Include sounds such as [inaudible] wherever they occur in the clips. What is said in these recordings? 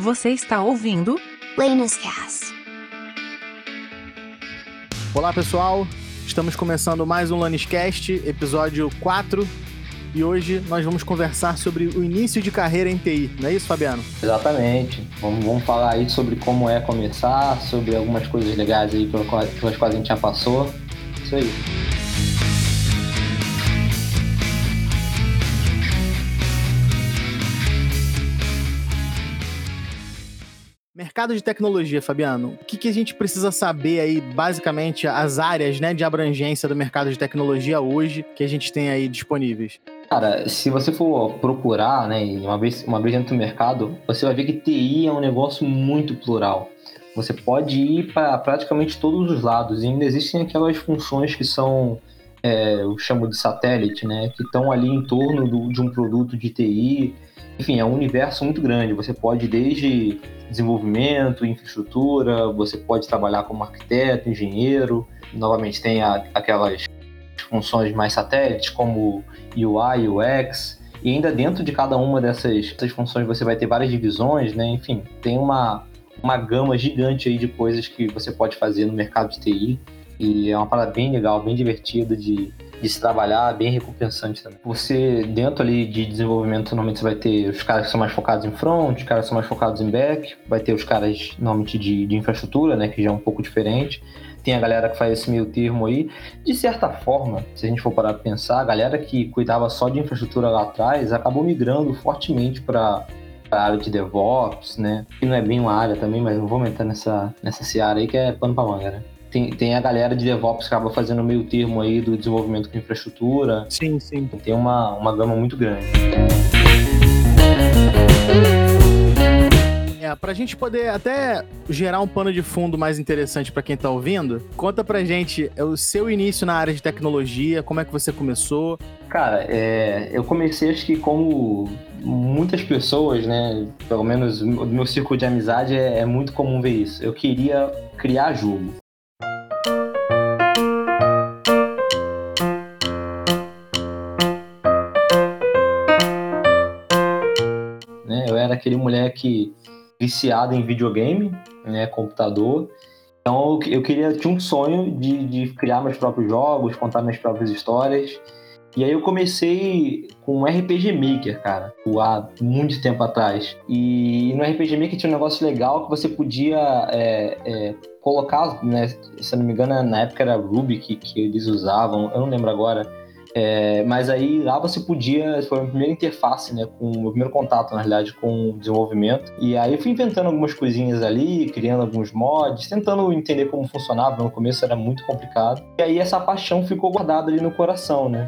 Você está ouvindo Lena's Cast. Olá pessoal, estamos começando mais um Laniscast, episódio 4. E hoje nós vamos conversar sobre o início de carreira em TI, não é isso, Fabiano? Exatamente. Vamos, vamos falar aí sobre como é começar, sobre algumas coisas legais aí pelas quais a gente já passou. Isso aí. Mercado de tecnologia, Fabiano. O que, que a gente precisa saber aí, basicamente, as áreas né, de abrangência do mercado de tecnologia hoje que a gente tem aí disponíveis? Cara, se você for procurar, né, uma vez, uma vez dentro do mercado, você vai ver que TI é um negócio muito plural. Você pode ir para praticamente todos os lados e ainda existem aquelas funções que são, é, eu chamo de satélite, né, que estão ali em torno do, de um produto de TI. Enfim, é um universo muito grande. Você pode desde desenvolvimento, infraestrutura, você pode trabalhar como arquiteto, engenheiro. Novamente, tem a, aquelas funções mais satélites, como UI, UX. E ainda dentro de cada uma dessas, dessas funções você vai ter várias divisões, né? Enfim, tem uma, uma gama gigante aí de coisas que você pode fazer no mercado de TI. E é uma parada bem legal, bem divertida de, de se trabalhar, bem recompensante também. Você, dentro ali de desenvolvimento, normalmente você vai ter os caras que são mais focados em front, os caras que são mais focados em back, vai ter os caras, normalmente, de, de infraestrutura, né, que já é um pouco diferente. Tem a galera que faz esse meio termo aí. De certa forma, se a gente for parar para pensar, a galera que cuidava só de infraestrutura lá atrás acabou migrando fortemente para a área de DevOps, né? Que não é bem uma área também, mas não vou entrar nessa, nessa seara aí que é pano pra manga, né? Tem, tem a galera de DevOps que acaba fazendo meio termo aí do desenvolvimento com infraestrutura. Sim, sim. Tem uma, uma gama muito grande. É, pra gente poder até gerar um pano de fundo mais interessante para quem tá ouvindo, conta pra gente o seu início na área de tecnologia, como é que você começou? Cara, é, eu comecei acho que como muitas pessoas, né, pelo menos do meu círculo de amizade, é, é muito comum ver isso. Eu queria criar jogo. Aquele moleque viciado em videogame, né, computador. Então eu, eu queria, tinha um sonho de, de criar meus próprios jogos, contar minhas próprias histórias. E aí eu comecei com um RPG Maker, cara, há muito tempo atrás. E no RPG Maker tinha um negócio legal que você podia é, é, colocar, né, se não me engano, na época era Ruby que, que eles usavam, eu não lembro agora é, mas aí lá você podia, foi a minha primeira interface, né, com o meu primeiro contato, na realidade, com o desenvolvimento. E aí eu fui inventando algumas coisinhas ali, criando alguns mods, tentando entender como funcionava. No começo era muito complicado. E aí essa paixão ficou guardada ali no coração, né?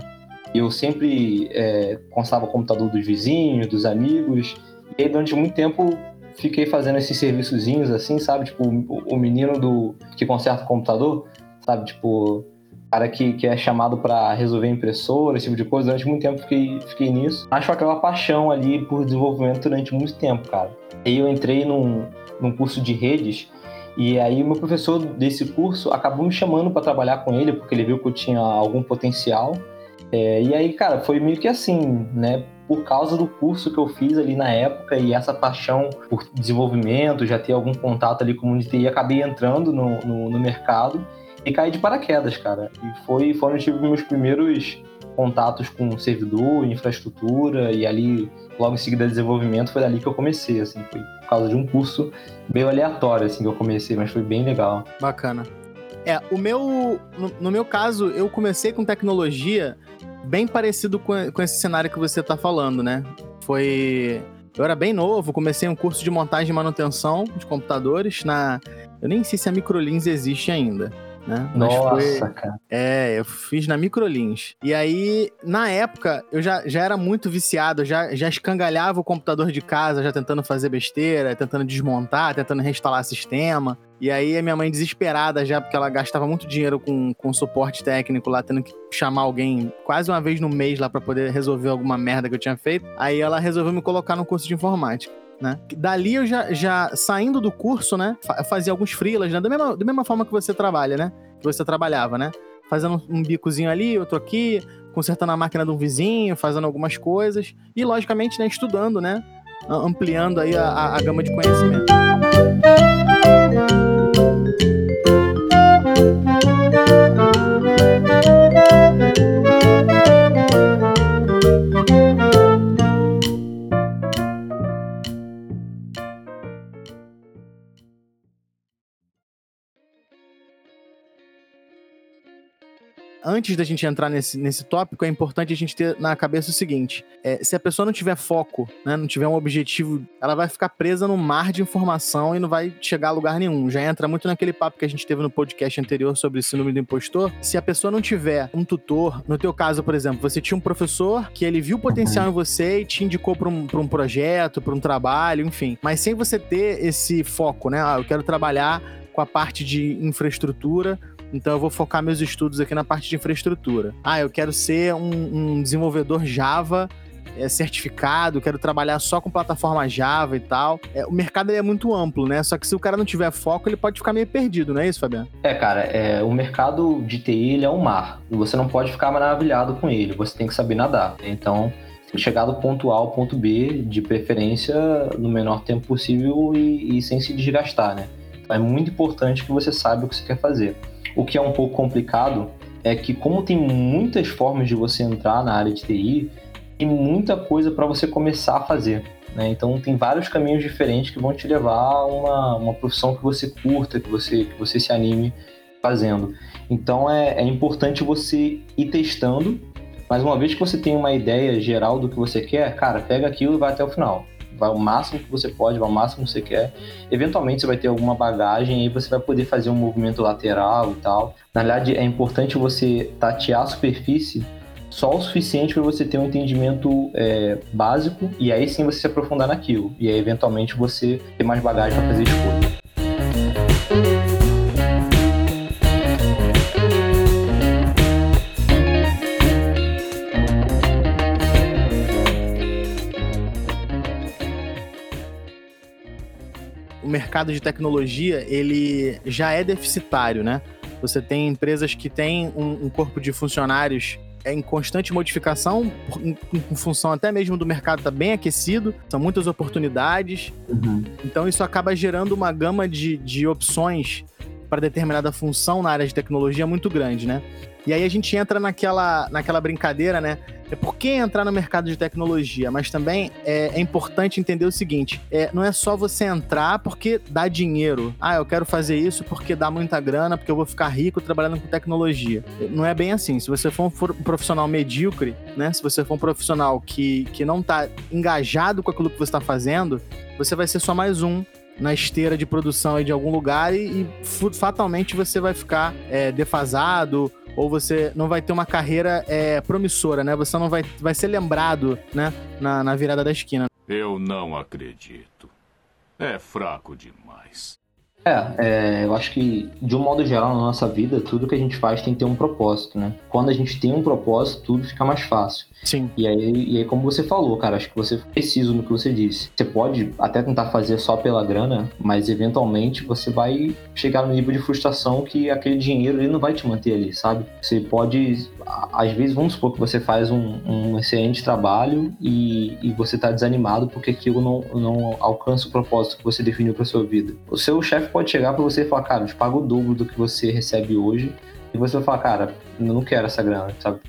Eu sempre é, constava o computador dos vizinhos, dos amigos. E aí durante muito tempo fiquei fazendo esses serviçozinhos assim, sabe? Tipo, o, menino do que conserta o computador, sabe? Tipo, cara que, que é chamado para resolver impressora, esse tipo de coisa. Durante muito tempo fiquei, fiquei nisso. Acho aquela paixão ali por desenvolvimento durante muito tempo, cara. Aí eu entrei num, num curso de redes e aí o meu professor desse curso acabou me chamando para trabalhar com ele, porque ele viu que eu tinha algum potencial. É, e aí, cara, foi meio que assim, né? Por causa do curso que eu fiz ali na época e essa paixão por desenvolvimento, já ter algum contato ali com o TI, acabei entrando no, no, no mercado e caí de paraquedas, cara. E foi, eu tive meus primeiros contatos com servidor, infraestrutura e ali logo em seguida desenvolvimento foi dali que eu comecei, assim, foi por causa de um curso meio aleatório assim que eu comecei, mas foi bem legal. Bacana. É, o meu no, no meu caso, eu comecei com tecnologia bem parecido com, com esse cenário que você tá falando, né? Foi eu era bem novo, comecei um curso de montagem e manutenção de computadores na eu nem sei se a Microlins existe ainda né? Nossa, foi, cara. É, eu fiz na Microlins. E aí, na época, eu já, já era muito viciado, já, já escangalhava o computador de casa, já tentando fazer besteira, tentando desmontar, tentando reinstalar sistema. E aí, a minha mãe desesperada já, porque ela gastava muito dinheiro com, com suporte técnico lá, tendo que chamar alguém quase uma vez no mês lá para poder resolver alguma merda que eu tinha feito. Aí ela resolveu me colocar no curso de informática né? Dali eu já, já saindo do curso, né? Fazia alguns freelas, né? Da mesma, da mesma forma que você trabalha, né? Que você trabalhava, né? Fazendo um bicozinho ali, outro aqui, consertando a máquina de um vizinho, fazendo algumas coisas. E, logicamente, né? Estudando, né? ampliando aí a, a, a gama de conhecimento. Antes da gente entrar nesse, nesse tópico, é importante a gente ter na cabeça o seguinte: é, se a pessoa não tiver foco, né, não tiver um objetivo, ela vai ficar presa no mar de informação e não vai chegar a lugar nenhum. Já entra muito naquele papo que a gente teve no podcast anterior sobre número do impostor. Se a pessoa não tiver um tutor, no teu caso, por exemplo, você tinha um professor que ele viu potencial em você e te indicou para um, um projeto, para um trabalho, enfim. Mas sem você ter esse foco, né? Ah, eu quero trabalhar com a parte de infraestrutura então eu vou focar meus estudos aqui na parte de infraestrutura. Ah, eu quero ser um, um desenvolvedor Java é, certificado, quero trabalhar só com plataforma Java e tal. É, o mercado é muito amplo, né? Só que se o cara não tiver foco, ele pode ficar meio perdido, não é isso, Fabiano? É, cara, é, o mercado de TI ele é um mar. E você não pode ficar maravilhado com ele, você tem que saber nadar. Então, chegar do ponto A ao ponto B, de preferência no menor tempo possível e, e sem se desgastar, né? Então, é muito importante que você saiba o que você quer fazer. O que é um pouco complicado é que, como tem muitas formas de você entrar na área de TI, tem muita coisa para você começar a fazer. Né? Então, tem vários caminhos diferentes que vão te levar a uma, uma profissão que você curta, que você, que você se anime fazendo. Então, é, é importante você ir testando, mas uma vez que você tem uma ideia geral do que você quer, cara, pega aquilo e vai até o final vai o máximo que você pode, vai o máximo que você quer. Eventualmente você vai ter alguma bagagem e você vai poder fazer um movimento lateral e tal. Na verdade, é importante você tatear a superfície só o suficiente para você ter um entendimento é, básico e aí sim você se aprofundar naquilo. E aí, eventualmente, você ter mais bagagem para fazer escolha. Mercado de tecnologia ele já é deficitário, né? Você tem empresas que têm um, um corpo de funcionários é em constante modificação, em, em, função até mesmo do mercado estar tá bem aquecido, são muitas oportunidades. Uhum. Então isso acaba gerando uma gama de, de opções para determinada função na área de tecnologia muito grande, né? E aí a gente entra naquela, naquela brincadeira, né? É por que entrar no mercado de tecnologia? Mas também é, é importante entender o seguinte: é, não é só você entrar porque dá dinheiro. Ah, eu quero fazer isso porque dá muita grana, porque eu vou ficar rico trabalhando com tecnologia. Não é bem assim. Se você for um profissional medíocre, né? Se você for um profissional que, que não está engajado com aquilo que você está fazendo, você vai ser só mais um na esteira de produção de algum lugar e, e fatalmente você vai ficar é, defasado ou você não vai ter uma carreira é, promissora, né? Você não vai, vai ser lembrado, né? Na, na virada da esquina. Eu não acredito. É fraco demais. É, é, eu acho que, de um modo geral, na nossa vida, tudo que a gente faz tem que ter um propósito, né? Quando a gente tem um propósito, tudo fica mais fácil. Sim. E aí, e aí, como você falou, cara, acho que você precisa no que você disse. Você pode até tentar fazer só pela grana, mas eventualmente você vai chegar no nível de frustração que aquele dinheiro ele não vai te manter ali, sabe? Você pode, às vezes, vamos supor que você faz um, um excelente trabalho e, e você tá desanimado porque aquilo não, não alcança o propósito que você definiu para sua vida. O seu chefe pode chegar para você e falar, cara, eu te pago o dobro do que você recebe hoje. E você vai falar, cara, eu não quero essa grana, sabe?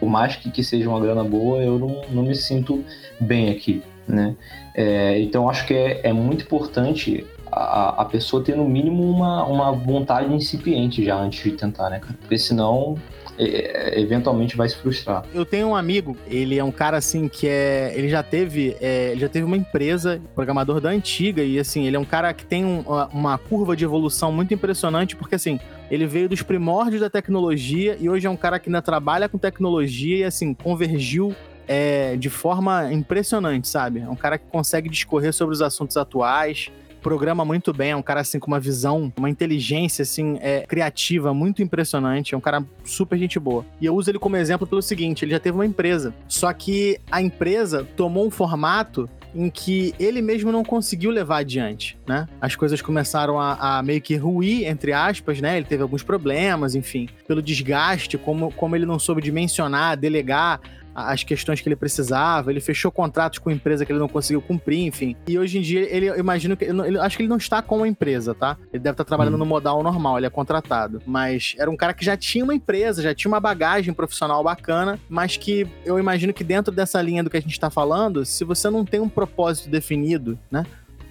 Por mais que, que seja uma grana boa, eu não, não me sinto bem aqui, né? É, então, acho que é, é muito importante a, a, pessoa ter no mínimo uma, uma vontade incipiente já antes de tentar, né? Porque senão eventualmente vai se frustrar. Eu tenho um amigo, ele é um cara assim que é. Ele já teve. É, ele já teve uma empresa, programador da antiga, e assim, ele é um cara que tem um, uma curva de evolução muito impressionante, porque assim, ele veio dos primórdios da tecnologia e hoje é um cara que ainda trabalha com tecnologia e assim, convergiu é, de forma impressionante, sabe? É um cara que consegue discorrer sobre os assuntos atuais, programa muito bem, é um cara assim com uma visão, uma inteligência assim é, criativa muito impressionante, é um cara super gente boa. E eu uso ele como exemplo pelo seguinte, ele já teve uma empresa, só que a empresa tomou um formato em que ele mesmo não conseguiu levar adiante, né? As coisas começaram a, a, meio que ruir, entre aspas, né? Ele teve alguns problemas, enfim, pelo desgaste, como, como ele não soube dimensionar, delegar as questões que ele precisava, ele fechou contratos com empresa que ele não conseguiu cumprir, enfim. E hoje em dia, ele, eu imagino que. Ele, acho que ele não está com uma empresa, tá? Ele deve estar trabalhando hum. no modal normal, ele é contratado. Mas era um cara que já tinha uma empresa, já tinha uma bagagem profissional bacana, mas que eu imagino que dentro dessa linha do que a gente está falando, se você não tem um propósito definido, né?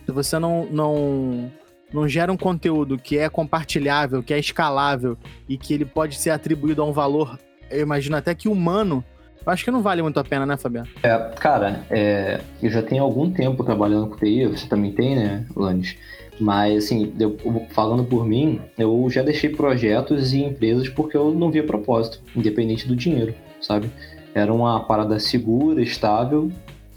Se você não, não não gera um conteúdo que é compartilhável, que é escalável e que ele pode ser atribuído a um valor, eu imagino até que humano, eu acho que não vale muito a pena, né, Fabiano? É, cara, é, eu já tenho algum tempo trabalhando com TI, você também tem, né, Lanes? Mas, assim, eu, falando por mim, eu já deixei projetos e empresas porque eu não via propósito, independente do dinheiro, sabe? Era uma parada segura, estável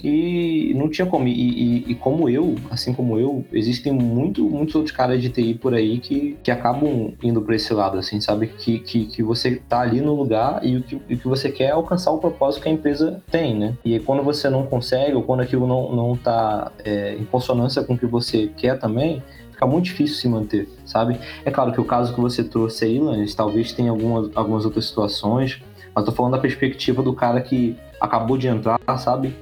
e não tinha como. E, e, e, como eu, assim como eu, existem muito, muitos outros caras de TI por aí que, que acabam indo para esse lado, assim, sabe? Que, que, que você tá ali no lugar e o que, o que você quer é alcançar o propósito que a empresa tem, né? E aí, quando você não consegue ou quando aquilo não, não tá é, em consonância com o que você quer também, fica muito difícil se manter, sabe? É claro que o caso que você trouxe aí, Lanes, talvez tenha algumas, algumas outras situações, mas tô falando da perspectiva do cara que acabou de entrar, sabe?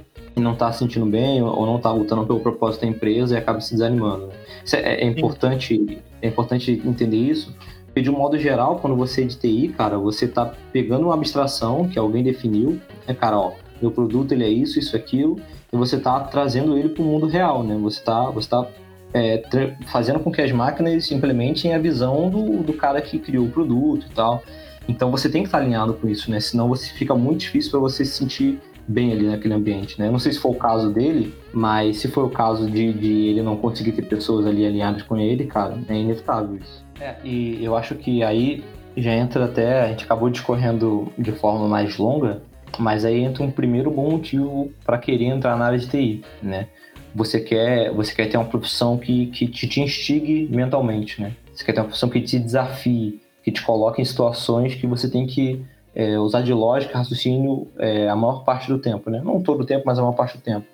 Não está se sentindo bem ou não está lutando pelo propósito da empresa e acaba se desanimando. Né? É, é, importante, é importante entender isso, porque de um modo geral, quando você é de TI, cara, você está pegando uma abstração que alguém definiu, né, cara, ó, meu produto ele é isso, isso, aquilo, e você está trazendo ele para o mundo real, né? Você está você tá, é, fazendo com que as máquinas implementem a visão do, do cara que criou o produto e tal. Então você tem que estar tá alinhado com isso, né? Senão você fica muito difícil para você se sentir bem ali naquele ambiente, né? Não sei se foi o caso dele, mas se for o caso de, de ele não conseguir ter pessoas ali alinhadas com ele, cara, é inevitável isso. É, e eu acho que aí já entra até, a gente acabou discorrendo de forma mais longa, mas aí entra um primeiro bom motivo para querer entrar na área de TI, né? Você quer, você quer ter uma profissão que, que te, te instigue mentalmente, né? Você quer ter uma profissão que te desafie, que te coloque em situações que você tem que é, usar de lógica, raciocínio é, a maior parte do tempo, né? Não todo o tempo, mas a maior parte do tempo.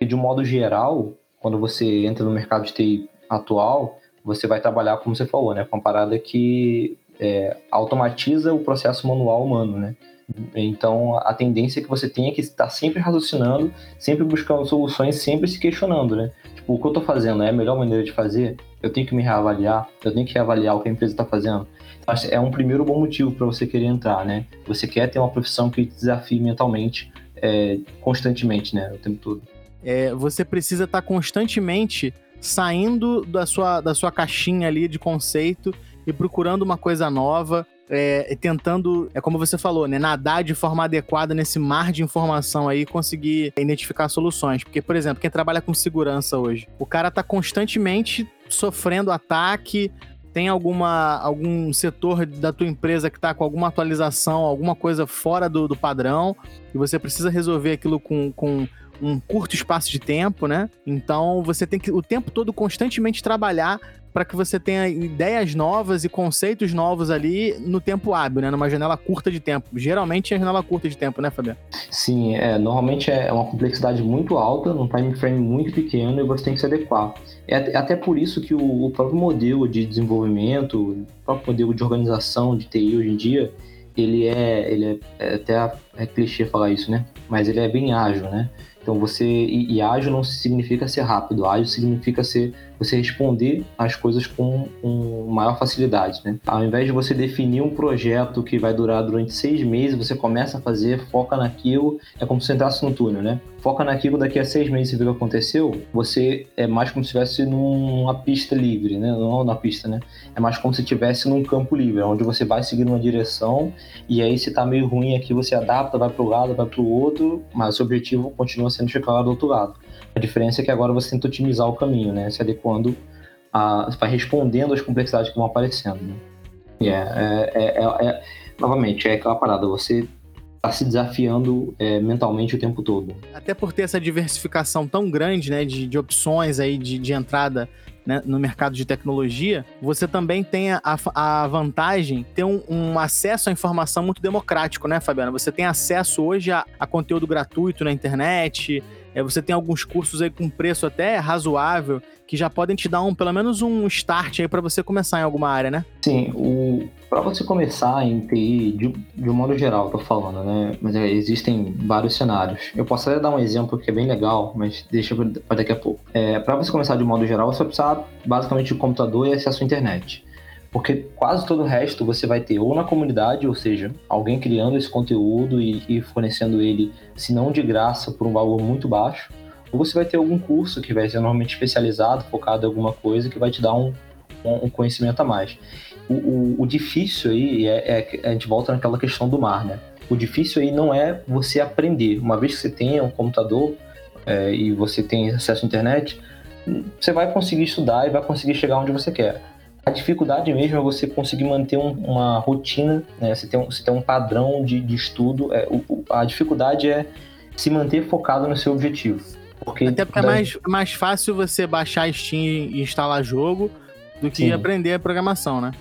E de um modo geral, quando você entra no mercado de TI atual, você vai trabalhar, como você falou, né? Com uma parada que é, automatiza o processo manual humano, né? Então, a tendência é que você tenha que estar sempre raciocinando, sempre buscando soluções, sempre se questionando, né? Tipo, o que eu estou fazendo é a melhor maneira de fazer? Eu tenho que me reavaliar? Eu tenho que reavaliar o que a empresa está fazendo? É um primeiro bom motivo para você querer entrar, né? Você quer ter uma profissão que te desafie mentalmente, é, constantemente, né? O tempo todo. É, você precisa estar tá constantemente saindo da sua, da sua caixinha ali de conceito e procurando uma coisa nova, é, tentando, é como você falou, né, nadar de forma adequada nesse mar de informação aí, conseguir identificar soluções. Porque, por exemplo, quem trabalha com segurança hoje, o cara tá constantemente sofrendo ataque, tem alguma algum setor da tua empresa que está com alguma atualização, alguma coisa fora do, do padrão, e você precisa resolver aquilo com, com um curto espaço de tempo, né? Então você tem que o tempo todo constantemente trabalhar para que você tenha ideias novas e conceitos novos ali no tempo hábil, né? Numa janela curta de tempo. Geralmente é janela curta de tempo, né, Fabiano? Sim, é, normalmente é uma complexidade muito alta, num time frame muito pequeno e você tem que se adequar. É até por isso que o, o próprio modelo de desenvolvimento, o próprio modelo de organização de TI hoje em dia, ele é, ele é, é até é clichê falar isso, né? Mas ele é bem ágil, né? Então você e, e ágil não significa ser rápido, ágil significa ser você responder as coisas com, maior facilidade, né? Ao invés de você definir um projeto que vai durar durante seis meses, você começa a fazer, foca naquilo, é como se você entrasse no túnel, né? Foca naquilo, daqui a seis meses você vê o que aconteceu, você é mais como se estivesse numa pista livre, né? Não na pista, né? É mais como se estivesse num campo livre, onde você vai seguir uma direção e aí se tá meio ruim aqui, você adapta, vai para o lado, vai para o outro, mas o objetivo continua sendo chegar lá do outro lado. A diferença é que agora você tenta otimizar o caminho, né? Se adequando a. vai respondendo às complexidades que vão aparecendo. Né? E é, é, é, é, novamente, é aquela parada, você está se desafiando é, mentalmente o tempo todo. Até por ter essa diversificação tão grande, né, de, de opções aí de, de entrada né, no mercado de tecnologia, você também tem a, a vantagem de ter um, um, acesso à informação muito democrático, né, Fabiana? Você tem acesso hoje a, a conteúdo gratuito na internet, é, você tem alguns cursos aí com preço até razoável que já podem te dar um, pelo menos um start aí para você começar em alguma área, né? Sim, o, para você começar em TI, de, de um modo geral, tô falando, né? Mas é, existem vários cenários. Eu posso até dar um exemplo que é bem legal, mas deixa para daqui a pouco. É, para você começar de um modo geral, você vai precisar basicamente de computador e acesso à internet. Porque quase todo o resto você vai ter ou na comunidade, ou seja, alguém criando esse conteúdo e, e fornecendo ele, se não de graça, por um valor muito baixo, ou você vai ter algum curso que vai ser normalmente especializado, focado em alguma coisa, que vai te dar um, um conhecimento a mais. O, o, o difícil aí é, é, a gente volta naquela questão do mar, né? O difícil aí não é você aprender. Uma vez que você tenha um computador é, e você tem acesso à internet, você vai conseguir estudar e vai conseguir chegar onde você quer. A dificuldade mesmo é você conseguir manter um, uma rotina, né? Você tem um, você tem um padrão de, de estudo. É, o, a dificuldade é se manter focado no seu objetivo. Porque Até porque é mais, mais fácil você baixar Steam e instalar jogo do que Sim. aprender a programação, né?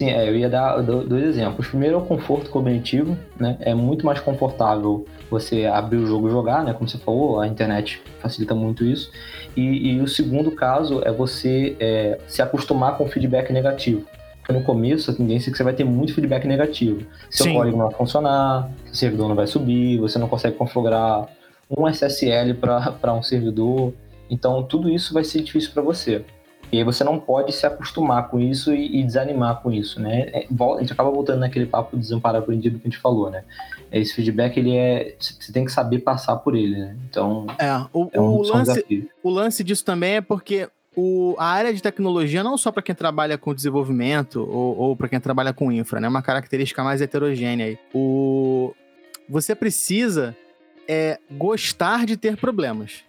Sim, é, eu ia dar dois exemplos. Primeiro é o conforto cognitivo, né? É muito mais confortável você abrir o jogo e jogar, né? Como você falou, a internet facilita muito isso. E, e o segundo caso é você é, se acostumar com o feedback negativo. Porque no começo a tendência é que você vai ter muito feedback negativo. Seu Sim. código não vai funcionar, seu servidor não vai subir, você não consegue configurar um SSL para [laughs] um servidor. Então tudo isso vai ser difícil para você. E aí você não pode se acostumar com isso e, e desanimar com isso, né? É, a gente acaba voltando naquele papo do desamparo aprendido que a gente falou, né? Esse feedback, ele é... Você tem que saber passar por ele, né? Então, é, o, é um, o lance, o lance disso também é porque o, a área de tecnologia, não só para quem trabalha com desenvolvimento ou, ou para quem trabalha com infra, né? É uma característica mais heterogênea aí. O, você precisa é, gostar de ter problemas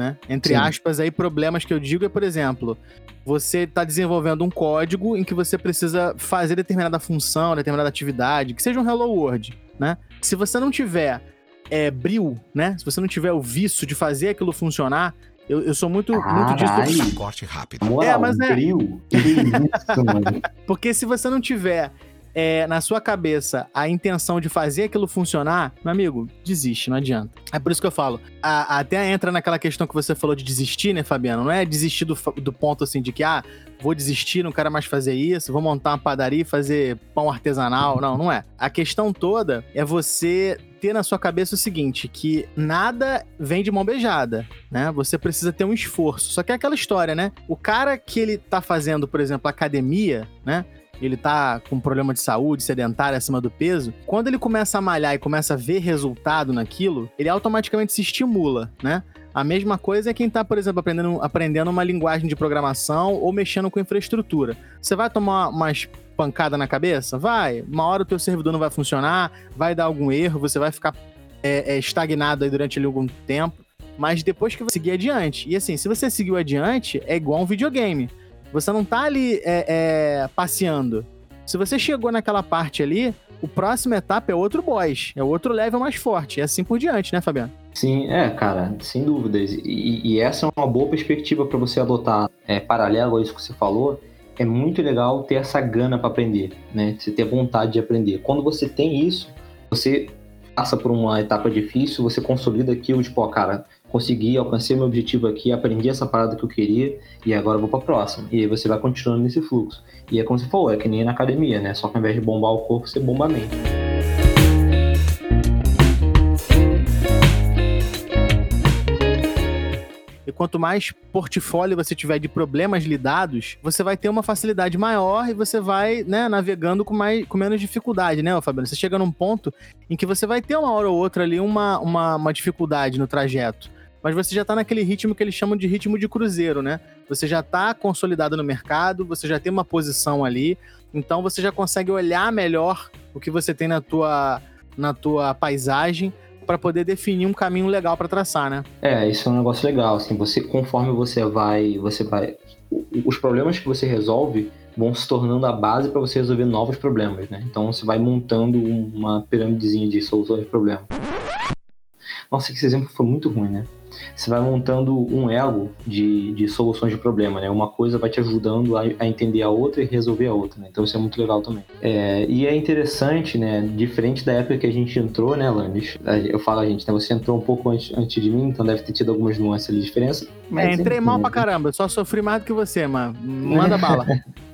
né? Entre Sim. aspas, aí, problemas que eu digo é, por exemplo, você está desenvolvendo um código em que você precisa fazer determinada função, determinada atividade, que seja um Hello World, né? Se você não tiver é, bril, né? Se você não tiver o vício de fazer aquilo funcionar, eu, eu sou muito, muito disso. Corte rápido. Moral, é, mas é. Bril? Que isso, mano? [laughs] Porque se você não tiver é, na sua cabeça a intenção de fazer aquilo funcionar, meu amigo, desiste, não adianta. É por isso que eu falo. A, até entra naquela questão que você falou de desistir, né, Fabiano? Não é desistir do, do ponto assim de que, ah, vou desistir, não quero mais fazer isso, vou montar uma padaria e fazer pão artesanal. Não, não é. A questão toda é você ter na sua cabeça o seguinte, que nada vem de mão beijada, né? Você precisa ter um esforço. Só que é aquela história, né? O cara que ele tá fazendo, por exemplo, academia, né? Ele tá com problema de saúde, sedentário, acima do peso, quando ele começa a malhar e começa a ver resultado naquilo, ele automaticamente se estimula, né? A mesma coisa é quem está, por exemplo, aprendendo, aprendendo uma linguagem de programação ou mexendo com infraestrutura. Você vai tomar umas pancadas na cabeça? Vai. Uma hora o teu servidor não vai funcionar, vai dar algum erro, você vai ficar é, é, estagnado aí durante algum tempo. Mas depois que você seguir adiante. E assim, se você seguiu adiante, é igual um videogame. Você não tá ali é, é, passeando. Se você chegou naquela parte ali, o próximo etapa é outro boss, é outro level mais forte, e assim por diante, né, Fabiano? Sim, é, cara, sem dúvidas. E, e essa é uma boa perspectiva para você adotar, é, paralelo a isso que você falou. É muito legal ter essa gana para aprender, né? Você ter vontade de aprender. Quando você tem isso, você passa por uma etapa difícil, você consolida aquilo, tipo, ó, cara, consegui, alcancei meu objetivo aqui, aprendi essa parada que eu queria e agora vou pra próxima. E aí você vai continuando nesse fluxo. E é como você falou, é que nem na academia, né? Só que ao invés de bombar o corpo, você bomba a mente. E quanto mais portfólio você tiver de problemas lidados, você vai ter uma facilidade maior e você vai, né, navegando com, mais, com menos dificuldade, né, Fabiano? Você chega num ponto em que você vai ter uma hora ou outra ali uma, uma, uma dificuldade no trajeto mas você já está naquele ritmo que eles chamam de ritmo de cruzeiro, né? Você já está consolidado no mercado, você já tem uma posição ali, então você já consegue olhar melhor o que você tem na tua, na tua paisagem para poder definir um caminho legal para traçar, né? É, isso é um negócio legal, assim, você conforme você vai, você vai os problemas que você resolve vão se tornando a base para você resolver novos problemas, né? Então você vai montando uma pirâmidezinha de soluções de problemas. Nossa, esse exemplo foi muito ruim, né? Você vai montando um elo de, de soluções de problema, né? Uma coisa vai te ajudando a, a entender a outra e resolver a outra, né? Então isso é muito legal também. É, e é interessante, né? Diferente da época que a gente entrou, né, Landis? Eu falo a gente, né? Você entrou um pouco antes, antes de mim, então deve ter tido algumas nuances ali de diferença. Mas, é, entrei enfim, mal pra caramba, só sofri mais do que você, mano. Manda bala. [laughs]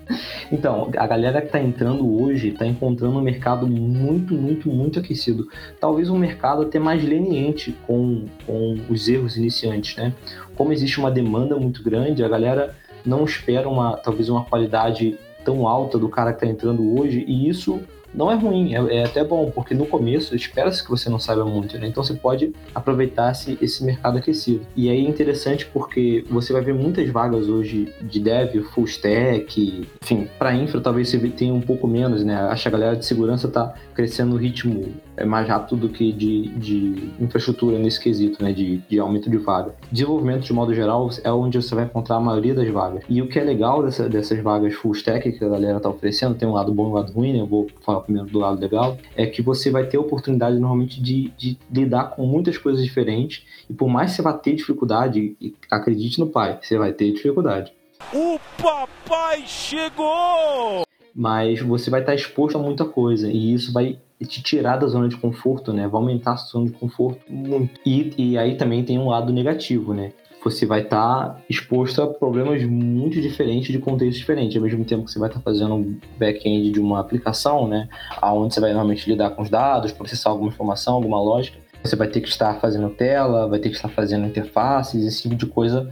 Então, a galera que está entrando hoje está encontrando um mercado muito, muito, muito aquecido. Talvez um mercado até mais leniente com, com os erros iniciantes, né? Como existe uma demanda muito grande, a galera não espera uma, talvez uma qualidade tão alta do cara que está entrando hoje, e isso não é ruim, é, é até bom, porque no começo espera-se que você não saiba muito, né? Então você pode aproveitar esse, esse mercado aquecido. E aí é interessante porque você vai ver muitas vagas hoje de dev, full stack, enfim, para infra talvez você tenha um pouco menos, né? Acho que a galera de segurança está crescendo no ritmo é mais rápido do que de, de infraestrutura nesse quesito, né? De, de aumento de vaga. Desenvolvimento, de modo geral, é onde você vai encontrar a maioria das vagas. E o que é legal dessa, dessas vagas full stack que a galera está oferecendo, tem um lado bom e um lado ruim, né? Eu vou falar primeiro do lado legal, é que você vai ter a oportunidade normalmente de, de lidar com muitas coisas diferentes e por mais que você vá ter dificuldade, acredite no pai, você vai ter dificuldade. O papai chegou! Mas você vai estar exposto a muita coisa e isso vai te tirar da zona de conforto, né? Vai aumentar a sua zona de conforto muito. E, e aí também tem um lado negativo, né? você vai estar tá exposto a problemas muito diferentes de contextos diferentes. Ao mesmo tempo que você vai estar tá fazendo um back-end de uma aplicação, né, onde você vai normalmente lidar com os dados, processar alguma informação, alguma lógica, você vai ter que estar fazendo tela, vai ter que estar fazendo interfaces, esse tipo de coisa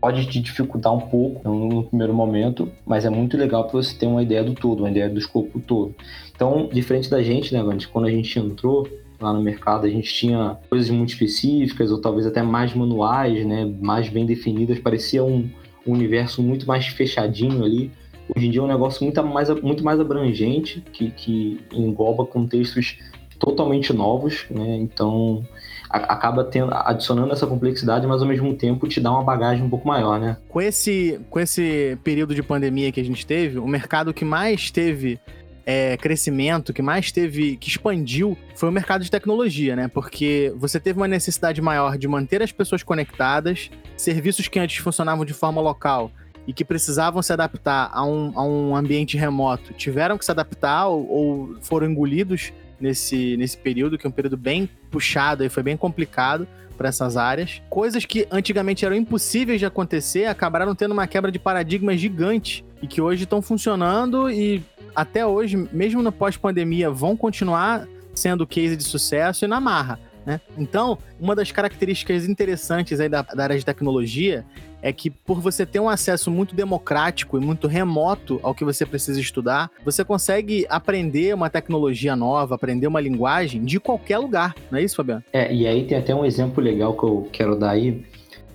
pode te dificultar um pouco no primeiro momento, mas é muito legal para você ter uma ideia do todo, uma ideia do escopo todo. Então, diferente da gente, né, quando a gente entrou, lá no mercado a gente tinha coisas muito específicas ou talvez até mais manuais, né, mais bem definidas, parecia um, um universo muito mais fechadinho ali. Hoje em dia é um negócio muito mais, muito mais abrangente, que, que engloba contextos totalmente novos, né? Então acaba tendo, adicionando essa complexidade, mas ao mesmo tempo te dá uma bagagem um pouco maior, né? Com esse, com esse período de pandemia que a gente teve, o mercado que mais teve é, crescimento, que mais teve, que expandiu, foi o mercado de tecnologia, né? Porque você teve uma necessidade maior de manter as pessoas conectadas, serviços que antes funcionavam de forma local e que precisavam se adaptar a um, a um ambiente remoto, tiveram que se adaptar ou, ou foram engolidos nesse, nesse período, que é um período bem puxado e foi bem complicado para essas áreas. Coisas que antigamente eram impossíveis de acontecer acabaram tendo uma quebra de paradigma gigante e que hoje estão funcionando e até hoje, mesmo no pós-pandemia, vão continuar sendo case de sucesso e na marra. Né? Então, uma das características interessantes aí da, da, área de tecnologia é que por você ter um acesso muito democrático e muito remoto ao que você precisa estudar, você consegue aprender uma tecnologia nova, aprender uma linguagem de qualquer lugar, não é isso, Fabiano? É, e aí tem até um exemplo legal que eu quero dar aí.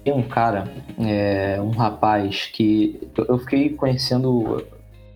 Tem um cara, é, um rapaz que eu fiquei conhecendo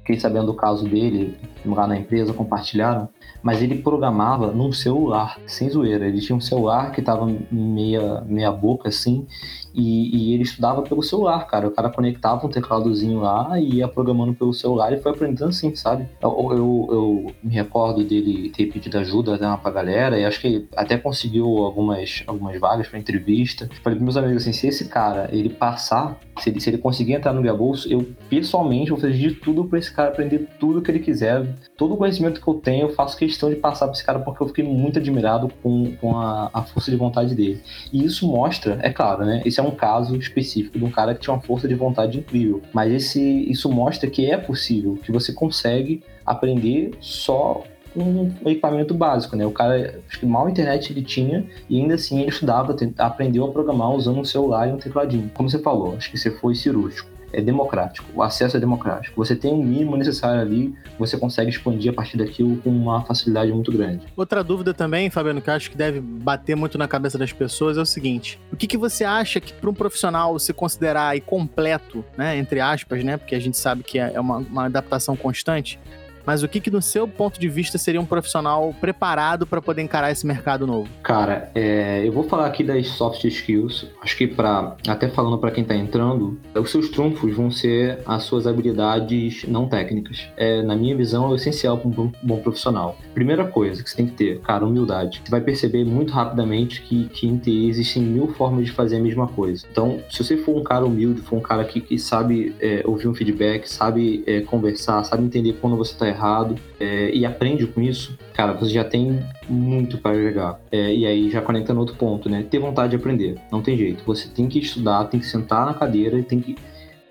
fiquei sabendo do caso dele lá na empresa, compartilharam, mas ele programava num celular, sem zoeira. Ele tinha um celular que tava meia, meia boca assim, e, e, ele estudava pelo celular, cara. O cara conectava um tecladozinho lá e ia programando pelo celular e foi aprendendo assim, sabe? Eu, eu, eu me recordo dele ter pedido ajuda né, pra galera e acho que até conseguiu algumas, algumas vagas para entrevista. Falei pros meus amigos assim: se esse cara ele passar, se ele, se ele conseguir entrar no Via Bolso, eu pessoalmente vou fazer de tudo para esse cara aprender tudo que ele quiser. Todo o conhecimento que eu tenho, eu faço questão de passar pra esse cara porque eu fiquei muito admirado com, com a, a força de vontade dele. E isso mostra, é claro, né? Esse é um caso específico de um cara que tinha uma força de vontade incrível. Mas esse, isso mostra que é possível, que você consegue aprender só um equipamento básico, né? O cara, acho que mal internet ele tinha e ainda assim ele estudava, aprendeu a programar usando um celular e um tecladinho. Como você falou, acho que você foi cirúrgico é democrático, o acesso é democrático. Você tem o mínimo necessário ali, você consegue expandir a partir daquilo com uma facilidade muito grande. Outra dúvida também, Fabiano, que eu acho que deve bater muito na cabeça das pessoas é o seguinte: o que, que você acha que para um profissional se considerar completo, né, entre aspas, né, porque a gente sabe que é uma, uma adaptação constante, mas o que, que, no seu ponto de vista, seria um profissional preparado para poder encarar esse mercado novo? Cara, é, eu vou falar aqui das soft skills. Acho que para até falando para quem está entrando, os seus trunfos vão ser as suas habilidades não técnicas. É, na minha visão, é essencial para um bom profissional. Primeira coisa que você tem que ter, cara, humildade. Você vai perceber muito rapidamente que, que em TI existem mil formas de fazer a mesma coisa. Então, se você for um cara humilde, for um cara que, que sabe é, ouvir um feedback, sabe é, conversar, sabe entender quando você está errado é, e aprende com isso, cara, você já tem muito para jogar. É, e aí, já conectando outro ponto, né? Ter vontade de aprender. Não tem jeito. Você tem que estudar, tem que sentar na cadeira e tem que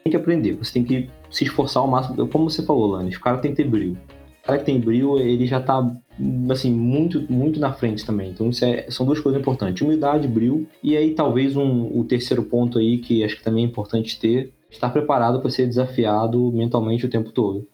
tem que aprender, você tem que se esforçar ao máximo. Como você falou, Lanes, o cara tem que ter brilho. O cara que tem brilho, ele já tá, assim, muito, muito na frente também. Então, é, são duas coisas importantes: humildade, brilho. E aí, talvez, um, o terceiro ponto aí, que acho que também é importante ter, estar preparado para ser desafiado mentalmente o tempo todo.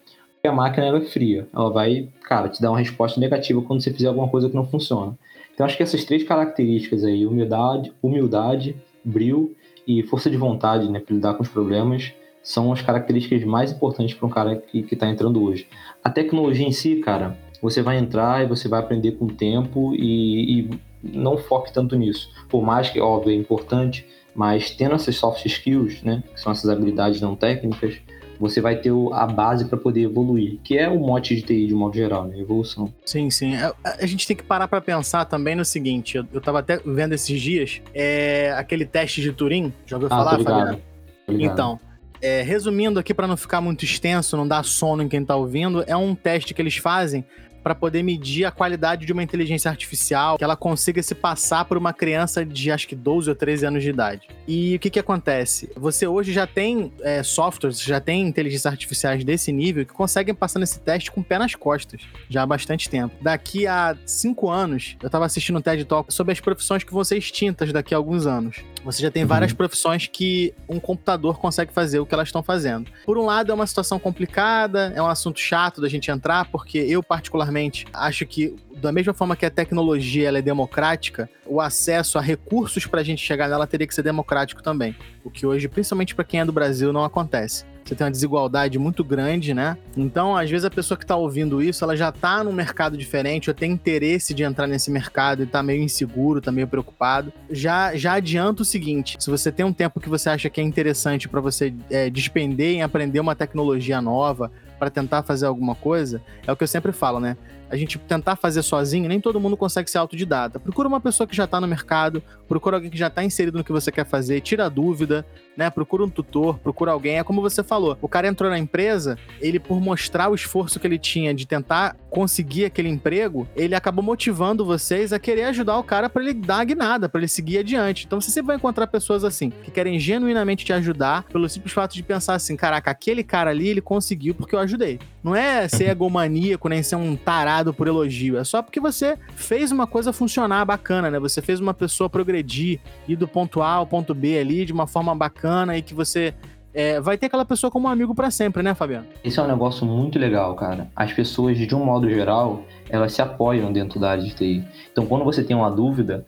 A máquina ela é fria. Ela vai, cara, te dar uma resposta negativa quando você fizer alguma coisa que não funciona. Então, acho que essas três características aí, humildade, humildade, brilho e força de vontade, né, para lidar com os problemas, são as características mais importantes para um cara que está entrando hoje. A tecnologia em si, cara, você vai entrar e você vai aprender com o tempo e, e não foque tanto nisso. Por mais que, óbvio, é importante, mas tendo essas soft skills, né, que são essas habilidades não técnicas, você vai ter a base para poder evoluir, que é o mote de TI de modo geral, né? Evolução. Sim, sim. A, é, a gente tem que parar para pensar também no seguinte: eu, eu tava até vendo esses dias, é aquele teste de Turing. Já ouviu ah, falar, Fabiano? Então. É, resumindo aqui para não ficar muito extenso, não dar sono em quem tá ouvindo, é um teste que eles fazem para poder medir a qualidade de uma inteligência artificial, que ela consiga se passar por uma criança de acho que 12 ou 13 anos de idade. E o que que acontece? Você hoje já tem é, softwares, já tem inteligências artificiais desse nível que conseguem passar nesse teste com o pé nas costas, já há bastante tempo. Daqui a cinco anos, eu estava assistindo um TED Talk sobre as profissões que vão ser extintas daqui a alguns anos. Você já tem várias uhum. profissões que um computador consegue fazer o que elas estão fazendo. Por um lado, é uma situação complicada, é um assunto chato da gente entrar, porque eu, particularmente, acho que, da mesma forma que a tecnologia é democrática, o acesso a recursos para a gente chegar nela teria que ser democrático também. O que hoje, principalmente para quem é do Brasil, não acontece você tem uma desigualdade muito grande, né? Então, às vezes, a pessoa que está ouvindo isso, ela já está num mercado diferente, ou tem interesse de entrar nesse mercado e está meio inseguro, está meio preocupado. Já, já adianta o seguinte: se você tem um tempo que você acha que é interessante para você é, despender em aprender uma tecnologia nova, para tentar fazer alguma coisa, é o que eu sempre falo, né? a gente tentar fazer sozinho, nem todo mundo consegue ser autodidata. Procura uma pessoa que já está no mercado, procura alguém que já está inserido no que você quer fazer, tira a dúvida, né? Procura um tutor, procura alguém. É como você falou, o cara entrou na empresa, ele por mostrar o esforço que ele tinha de tentar conseguir aquele emprego, ele acabou motivando vocês a querer ajudar o cara para ele dar a guinada, para ele seguir adiante. Então você sempre vai encontrar pessoas assim, que querem genuinamente te ajudar pelo simples fato de pensar assim, caraca, aquele cara ali, ele conseguiu porque eu ajudei. Não é ser [laughs] egomaníaco, nem ser um tarado por elogio. É só porque você fez uma coisa funcionar bacana, né? Você fez uma pessoa progredir, ir do ponto A ao ponto B ali de uma forma bacana e que você é, vai ter aquela pessoa como amigo para sempre, né, Fabiano? Esse é um negócio muito legal, cara. As pessoas, de um modo geral, elas se apoiam dentro da área de TI. Então, quando você tem uma dúvida,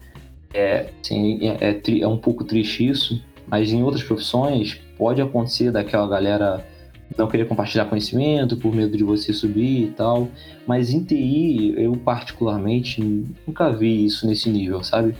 é, assim, é, é, é um pouco triste isso, mas em outras profissões pode acontecer daquela galera não querer compartilhar conhecimento por medo de você subir e tal. Mas em TI, eu particularmente nunca vi isso nesse nível, sabe?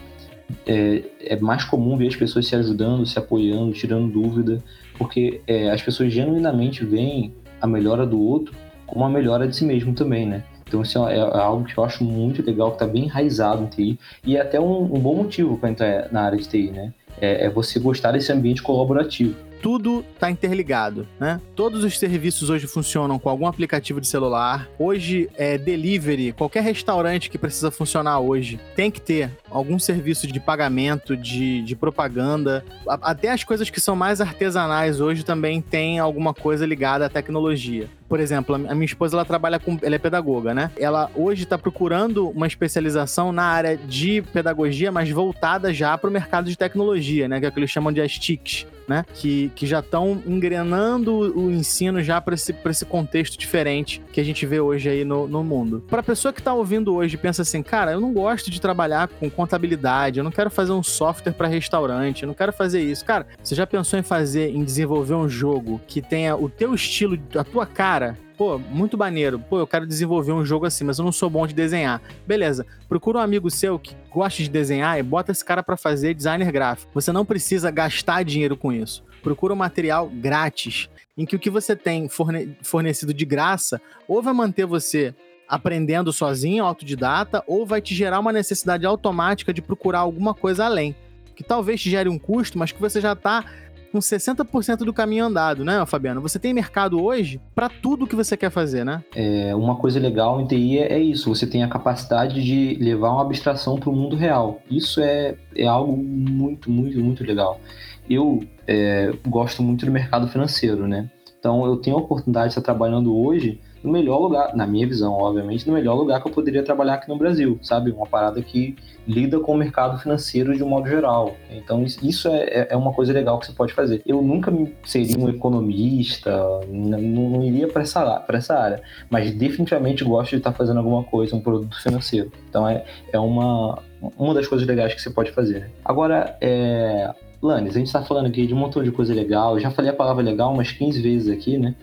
É, é mais comum ver as pessoas se ajudando, se apoiando, tirando dúvida, porque é, as pessoas genuinamente veem a melhora do outro como a melhora de si mesmo também, né? Então isso é, é algo que eu acho muito legal, que está bem enraizado em TI, e é até um, um bom motivo para entrar na área de TI, né? É, é você gostar desse ambiente colaborativo tudo está interligado, né? Todos os serviços hoje funcionam com algum aplicativo de celular. Hoje é delivery, qualquer restaurante que precisa funcionar hoje tem que ter algum serviço de pagamento, de, de propaganda. Até as coisas que são mais artesanais hoje também tem alguma coisa ligada à tecnologia. Por exemplo, a minha esposa ela trabalha com. Ela é pedagoga, né? Ela hoje está procurando uma especialização na área de pedagogia, mas voltada já para o mercado de tecnologia, né? Que é o que eles chamam de as TICs né? Que, que já estão engrenando o ensino já para esse, esse contexto diferente que a gente vê hoje aí no, no mundo. Para a pessoa que está ouvindo hoje e pensa assim, cara, eu não gosto de trabalhar com contabilidade, eu não quero fazer um software para restaurante, eu não quero fazer isso. Cara, você já pensou em fazer, em desenvolver um jogo que tenha o teu estilo, a tua cara, pô, muito maneiro. Pô, eu quero desenvolver um jogo assim, mas eu não sou bom de desenhar. Beleza, procura um amigo seu que gosta de desenhar e bota esse cara para fazer designer gráfico. Você não precisa gastar dinheiro com isso. Procura um material grátis, em que o que você tem forne fornecido de graça ou vai manter você aprendendo sozinho, autodidata, ou vai te gerar uma necessidade automática de procurar alguma coisa além. Que talvez te gere um custo, mas que você já está com 60% do caminho andado, né, Fabiano? Você tem mercado hoje para tudo que você quer fazer, né? É, uma coisa legal em TI é, é isso, você tem a capacidade de levar uma abstração para o mundo real. Isso é, é algo muito, muito, muito legal. eu é, gosto muito do mercado financeiro, né? Então eu tenho a oportunidade de estar trabalhando hoje no melhor lugar, na minha visão, obviamente, no melhor lugar que eu poderia trabalhar aqui no Brasil, sabe? Uma parada que lida com o mercado financeiro de um modo geral. Então, isso é, é, é uma coisa legal que você pode fazer. Eu nunca seria um economista, não, não iria para essa, essa área, mas definitivamente gosto de estar fazendo alguma coisa, um produto financeiro. Então, é, é uma, uma das coisas legais que você pode fazer. Né? Agora, é, Lanes, a gente está falando aqui de um montão de coisa legal. Eu já falei a palavra legal umas 15 vezes aqui, né?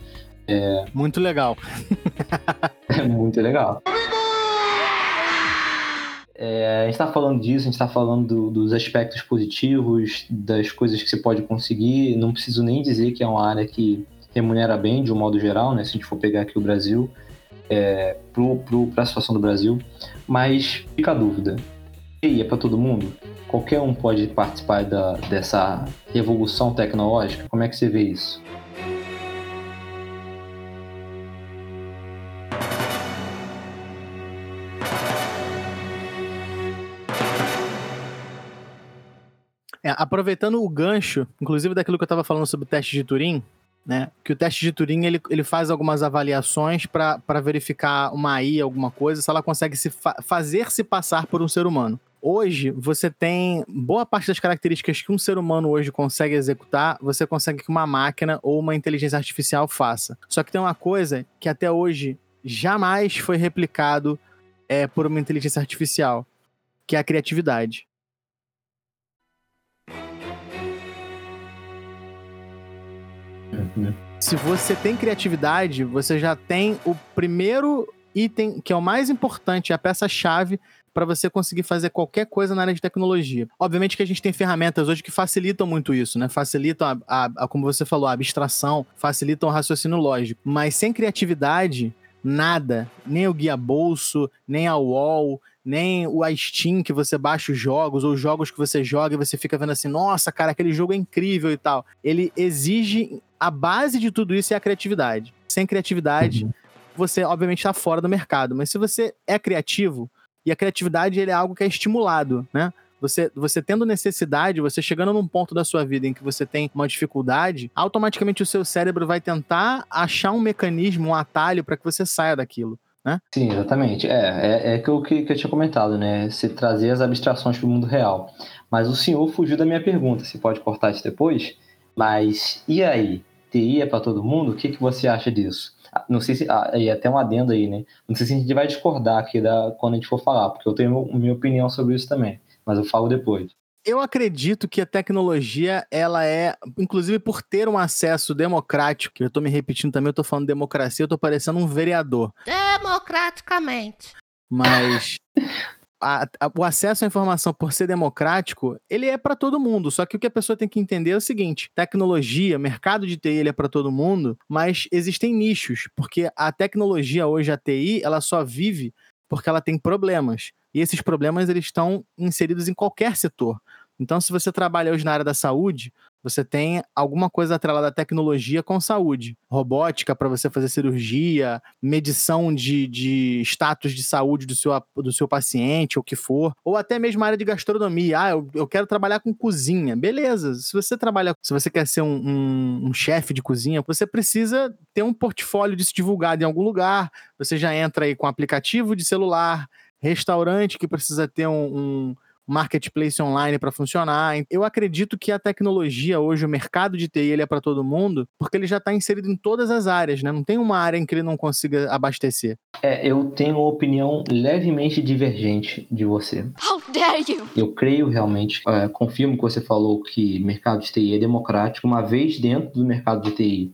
É... Muito legal. é muito legal. É, a gente está falando disso, a gente está falando do, dos aspectos positivos, das coisas que você pode conseguir. Não preciso nem dizer que é uma área que remunera bem, de um modo geral, né? Se a gente for pegar aqui o Brasil, é, para a situação do Brasil. Mas fica a dúvida: TI é para todo mundo? Qualquer um pode participar da, dessa revolução tecnológica? Como é que você vê isso? É, aproveitando o gancho, inclusive daquilo que eu estava falando sobre o teste de Turing, né? Que o teste de Turing ele, ele faz algumas avaliações para verificar uma AI, alguma coisa, se ela consegue se fa fazer se passar por um ser humano. Hoje, você tem boa parte das características que um ser humano hoje consegue executar, você consegue que uma máquina ou uma inteligência artificial faça. Só que tem uma coisa que até hoje jamais foi replicado é, por uma inteligência artificial, que é a criatividade. Uhum. Se você tem criatividade, você já tem o primeiro item, que é o mais importante, a peça-chave para você conseguir fazer qualquer coisa na área de tecnologia. Obviamente que a gente tem ferramentas hoje que facilitam muito isso, né? Facilitam, a, a, a como você falou, a abstração, facilitam o raciocínio lógico. Mas sem criatividade, nada, nem o guia bolso, nem a UOL, nem o Steam que você baixa os jogos, ou os jogos que você joga e você fica vendo assim, nossa, cara, aquele jogo é incrível e tal. Ele exige a base de tudo isso é a criatividade. Sem criatividade, uhum. você obviamente está fora do mercado. Mas se você é criativo, e a criatividade ele é algo que é estimulado, né? Você, você tendo necessidade, você chegando num ponto da sua vida em que você tem uma dificuldade, automaticamente o seu cérebro vai tentar achar um mecanismo, um atalho para que você saia daquilo né? Sim, exatamente. É, é, é que, eu, que, que eu tinha comentado, né? Se trazer as abstrações para o mundo real. Mas o senhor fugiu da minha pergunta, você pode cortar isso depois? Mas e aí? TI é para todo mundo? O que, que você acha disso? Ah, não sei se. Ah, e até um adendo aí, né? Não sei se a gente vai discordar aqui da, quando a gente for falar, porque eu tenho minha opinião sobre isso também. Mas eu falo depois. Eu acredito que a tecnologia, ela é, inclusive por ter um acesso democrático, eu tô me repetindo também, eu tô falando democracia, eu tô parecendo um vereador. Democraticamente. Mas [laughs] a, a, o acesso à informação, por ser democrático, ele é para todo mundo. Só que o que a pessoa tem que entender é o seguinte: tecnologia, mercado de TI, ele é para todo mundo, mas existem nichos, porque a tecnologia hoje, a TI, ela só vive porque ela tem problemas. E esses problemas eles estão inseridos em qualquer setor. Então, se você trabalha hoje na área da saúde, você tem alguma coisa atrelada à tecnologia com saúde. Robótica para você fazer cirurgia, medição de, de status de saúde do seu, do seu paciente, o que for. Ou até mesmo a área de gastronomia. Ah, eu, eu quero trabalhar com cozinha. Beleza. Se você trabalha, se você quer ser um, um, um chefe de cozinha, você precisa ter um portfólio disso divulgado em algum lugar. Você já entra aí com aplicativo de celular, restaurante que precisa ter um, um marketplace online para funcionar. Eu acredito que a tecnologia hoje, o mercado de TI, ele é para todo mundo, porque ele já está inserido em todas as áreas, né? Não tem uma área em que ele não consiga abastecer. É, eu tenho uma opinião levemente divergente de você. How dare you? Eu creio realmente, é, confirmo que você falou que mercado de TI é democrático, uma vez dentro do mercado de TI.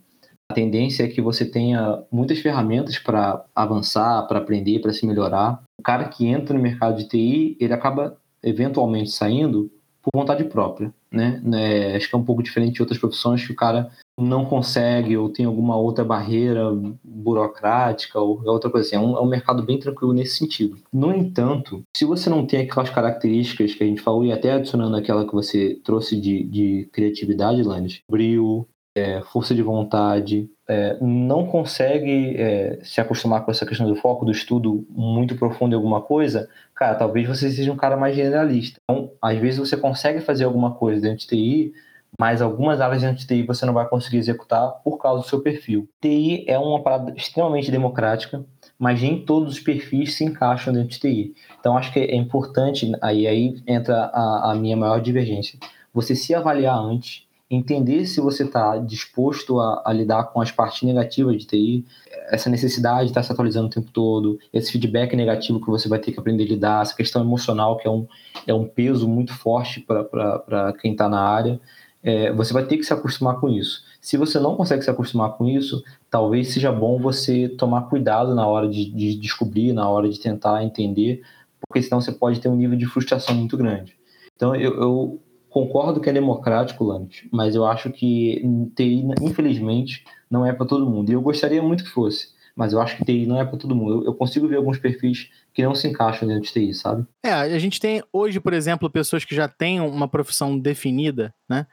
A tendência é que você tenha muitas ferramentas para avançar, para aprender, para se melhorar. O cara que entra no mercado de TI, ele acaba eventualmente saindo por vontade própria, né? É, acho que é um pouco diferente de outras profissões que o cara não consegue ou tem alguma outra barreira burocrática ou outra coisa assim. É um, é um mercado bem tranquilo nesse sentido. No entanto, se você não tem aquelas características que a gente falou e até adicionando aquela que você trouxe de, de criatividade, Lannis, brilho, é, força de vontade, é, não consegue é, se acostumar com essa questão do foco, do estudo muito profundo em alguma coisa, cara, talvez você seja um cara mais generalista. Então, às vezes você consegue fazer alguma coisa dentro de TI, mas algumas áreas de TI você não vai conseguir executar por causa do seu perfil. TI é uma parada extremamente democrática, mas nem todos os perfis se encaixam dentro de TI. Então acho que é importante, aí, aí entra a, a minha maior divergência, você se avaliar antes, entender se você está disposto a, a, lidar com as partes negativas de TI, essa necessidade de estar se atualizando o tempo todo, esse feedback negativo que você vai ter que aprender a lidar, essa questão emocional que é um, é um peso muito forte para quem está na área, é, você vai ter que se acostumar com isso. Se você não consegue se acostumar com isso, talvez seja bom você tomar cuidado na hora de, de descobrir, na hora de tentar entender, porque senão você pode ter um nível de frustração muito grande. Então, eu, eu concordo que é democrático, Lante, mas eu acho que TI, infelizmente, não é para todo mundo. E eu gostaria muito que fosse, mas eu acho que TI não é para todo mundo. Eu, eu, consigo ver alguns perfis que não se encaixam dentro de TI, sabe? É, a gente tem hoje, por exemplo, pessoas que já têm uma profissão definida, né?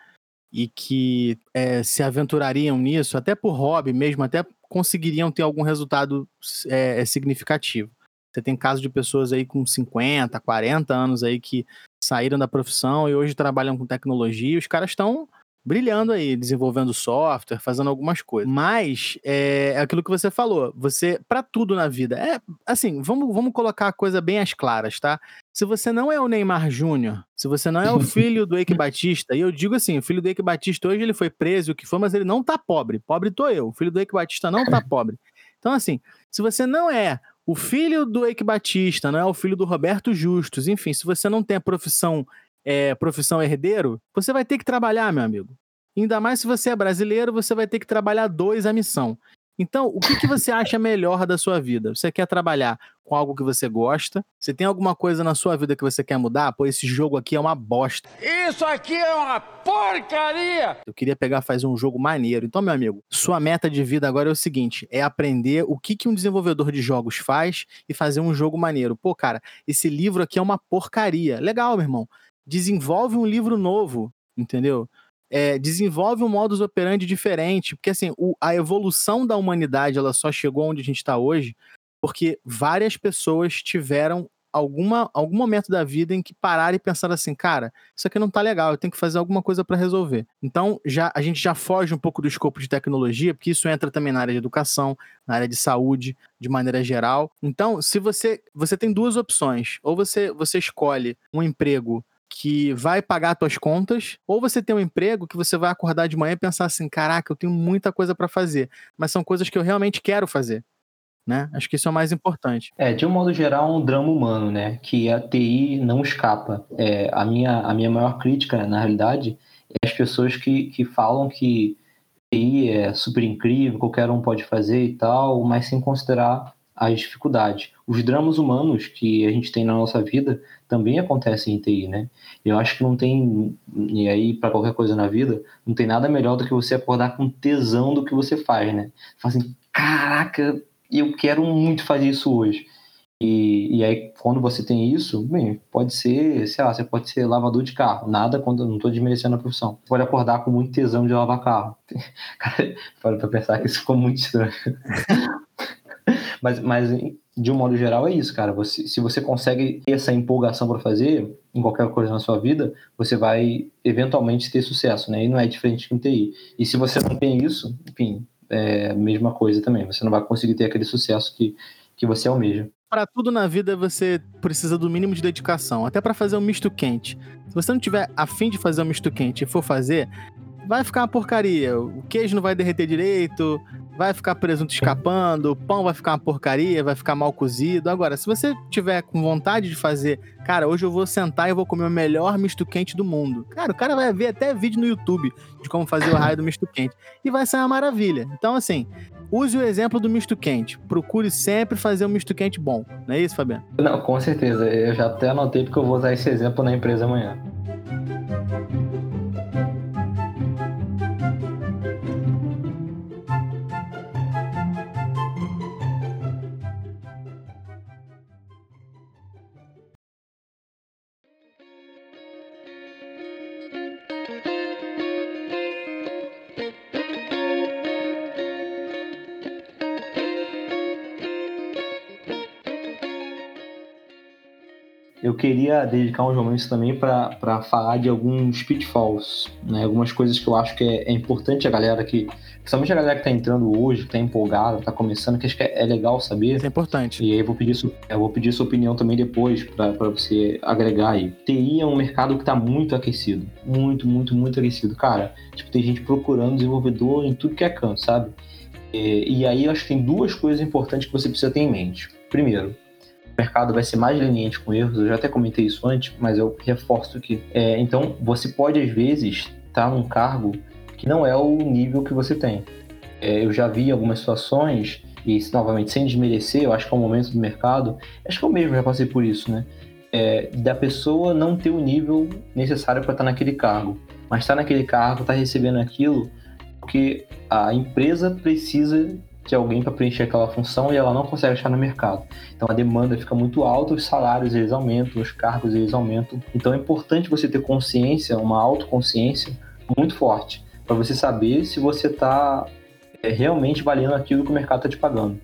E que é, se aventurariam nisso, até por hobby mesmo, até conseguiriam ter algum resultado é, significativo. Você tem casos de pessoas aí com 50, 40 anos aí que saíram da profissão e hoje trabalham com tecnologia. Os caras estão brilhando aí, desenvolvendo software, fazendo algumas coisas. Mas é, é aquilo que você falou, você para tudo na vida. É assim, vamos, vamos colocar a coisa bem às claras, tá? Se você não é o Neymar Júnior, se você não é o [laughs] filho do Eike Batista, e eu digo assim, o filho do Eike Batista hoje ele foi preso, o que foi, mas ele não tá pobre. Pobre tô eu. O filho do Eike Batista não tá pobre. Então assim, se você não é o filho do Eike Batista, não é o filho do Roberto Justus, enfim, se você não tem a profissão é, profissão herdeiro, você vai ter que trabalhar, meu amigo. Ainda mais se você é brasileiro, você vai ter que trabalhar dois a missão. Então, o que, que você acha melhor da sua vida? Você quer trabalhar com algo que você gosta? Você tem alguma coisa na sua vida que você quer mudar? Pô, esse jogo aqui é uma bosta. Isso aqui é uma porcaria! Eu queria pegar fazer um jogo maneiro. Então, meu amigo, sua meta de vida agora é o seguinte: é aprender o que, que um desenvolvedor de jogos faz e fazer um jogo maneiro. Pô, cara, esse livro aqui é uma porcaria. Legal, meu irmão desenvolve um livro novo, entendeu? É, desenvolve um modus operandi diferente, porque assim, o, a evolução da humanidade ela só chegou onde a gente está hoje porque várias pessoas tiveram alguma, algum momento da vida em que pararam e pensaram assim, cara, isso aqui não tá legal, eu tenho que fazer alguma coisa para resolver. Então, já a gente já foge um pouco do escopo de tecnologia, porque isso entra também na área de educação, na área de saúde, de maneira geral. Então, se você você tem duas opções, ou você você escolhe um emprego que vai pagar suas contas, ou você tem um emprego que você vai acordar de manhã e pensar assim: caraca, eu tenho muita coisa para fazer, mas são coisas que eu realmente quero fazer. Né? Acho que isso é o mais importante. É, de um modo geral, é um drama humano, né? Que a TI não escapa. É, a, minha, a minha maior crítica, na realidade, é as pessoas que, que falam que TI é super incrível, qualquer um pode fazer e tal, mas sem considerar as dificuldades. Os dramas humanos que a gente tem na nossa vida também acontecem em TI, né? Eu acho que não tem, e aí para qualquer coisa na vida, não tem nada melhor do que você acordar com tesão do que você faz, né? Fala assim, caraca, eu quero muito fazer isso hoje. E, e aí, quando você tem isso, bem, pode ser, sei lá, você pode ser lavador de carro. Nada quando não estou desmerecendo a profissão. Você pode acordar com muito tesão de lavar carro. [laughs] Cara, para pensar que isso ficou muito estranho. Mas, mas de um modo geral é isso, cara. Você, se você consegue ter essa empolgação para fazer em qualquer coisa na sua vida, você vai eventualmente ter sucesso, né? E não é diferente com TI. E se você não tem isso, enfim, é a mesma coisa também. Você não vai conseguir ter aquele sucesso que, que você almeja. Para tudo na vida você precisa do mínimo de dedicação, até para fazer um misto quente. Se você não tiver afim de fazer um misto quente e for fazer, vai ficar uma porcaria. O queijo não vai derreter direito, vai ficar presunto escapando, o pão vai ficar uma porcaria, vai ficar mal cozido. Agora, se você tiver com vontade de fazer, cara, hoje eu vou sentar e vou comer o melhor misto quente do mundo. Cara, o cara vai ver até vídeo no YouTube de como fazer o raio do misto quente e vai ser uma maravilha. Então, assim, use o exemplo do misto quente. Procure sempre fazer um misto quente bom. Não é isso, Fabiano? Não, com certeza. Eu já até anotei porque eu vou usar esse exemplo na empresa amanhã. Eu queria dedicar uns momentos também para falar de alguns pitfalls, né? Algumas coisas que eu acho que é, é, importante a galera que, principalmente a galera que tá entrando hoje, que tá empolgada, tá começando, que acho que é, é legal saber. Isso é importante. E aí eu vou pedir, eu vou pedir sua opinião também depois para você agregar aí. TI é um mercado que tá muito aquecido, muito, muito, muito aquecido, cara. Tipo, tem gente procurando desenvolvedor em tudo que é canto, sabe? E, e aí eu acho que tem duas coisas importantes que você precisa ter em mente. Primeiro, mercado vai ser mais leniente com erros, eu já até comentei isso antes, mas eu reforço aqui. É, então, você pode, às vezes, estar tá num cargo que não é o nível que você tem. É, eu já vi algumas situações, e novamente, sem desmerecer, eu acho que é um momento do mercado, acho que eu mesmo já passei por isso, né? É, da pessoa não ter o nível necessário para estar tá naquele cargo, mas estar tá naquele cargo, estar tá recebendo aquilo, porque a empresa precisa de alguém para preencher aquela função e ela não consegue achar no mercado. Então a demanda fica muito alta, os salários eles aumentam, os cargos eles aumentam. Então é importante você ter consciência, uma autoconsciência muito forte, para você saber se você está é, realmente valendo aquilo que o mercado está te pagando.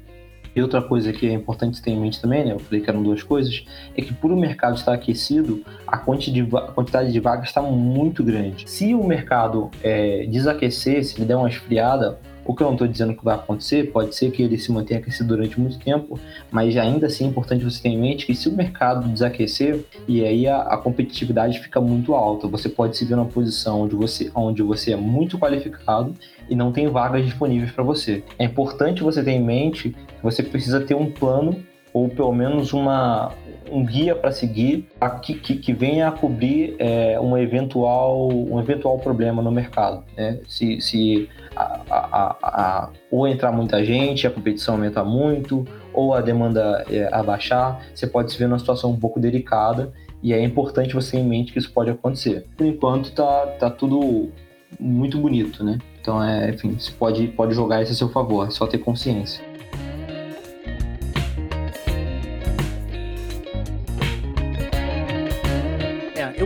E outra coisa que é importante ter em mente também, né? Eu falei que eram duas coisas, é que por o mercado estar aquecido, a quantidade de vagas está muito grande. Se o mercado é, desaquecer, se ele der uma esfriada, o que eu não estou dizendo que vai acontecer, pode ser que ele se mantenha aquecido durante muito tempo, mas ainda assim é importante você ter em mente que se o mercado desaquecer, e aí a, a competitividade fica muito alta, você pode se ver numa posição onde você, onde você é muito qualificado e não tem vagas disponíveis para você. É importante você ter em mente que você precisa ter um plano ou pelo menos uma, um guia para seguir que, que, que, venha a cobrir é, um, eventual, um eventual problema no mercado. Né? Se, se a, a, a, ou entrar muita gente, a competição aumentar muito, ou a demanda é, abaixar, você pode se ver numa situação um pouco delicada e é importante você ter em mente que isso pode acontecer. Por enquanto tá, tá tudo muito bonito, né? Então, é, enfim, você pode, pode jogar isso a seu favor, é só ter consciência.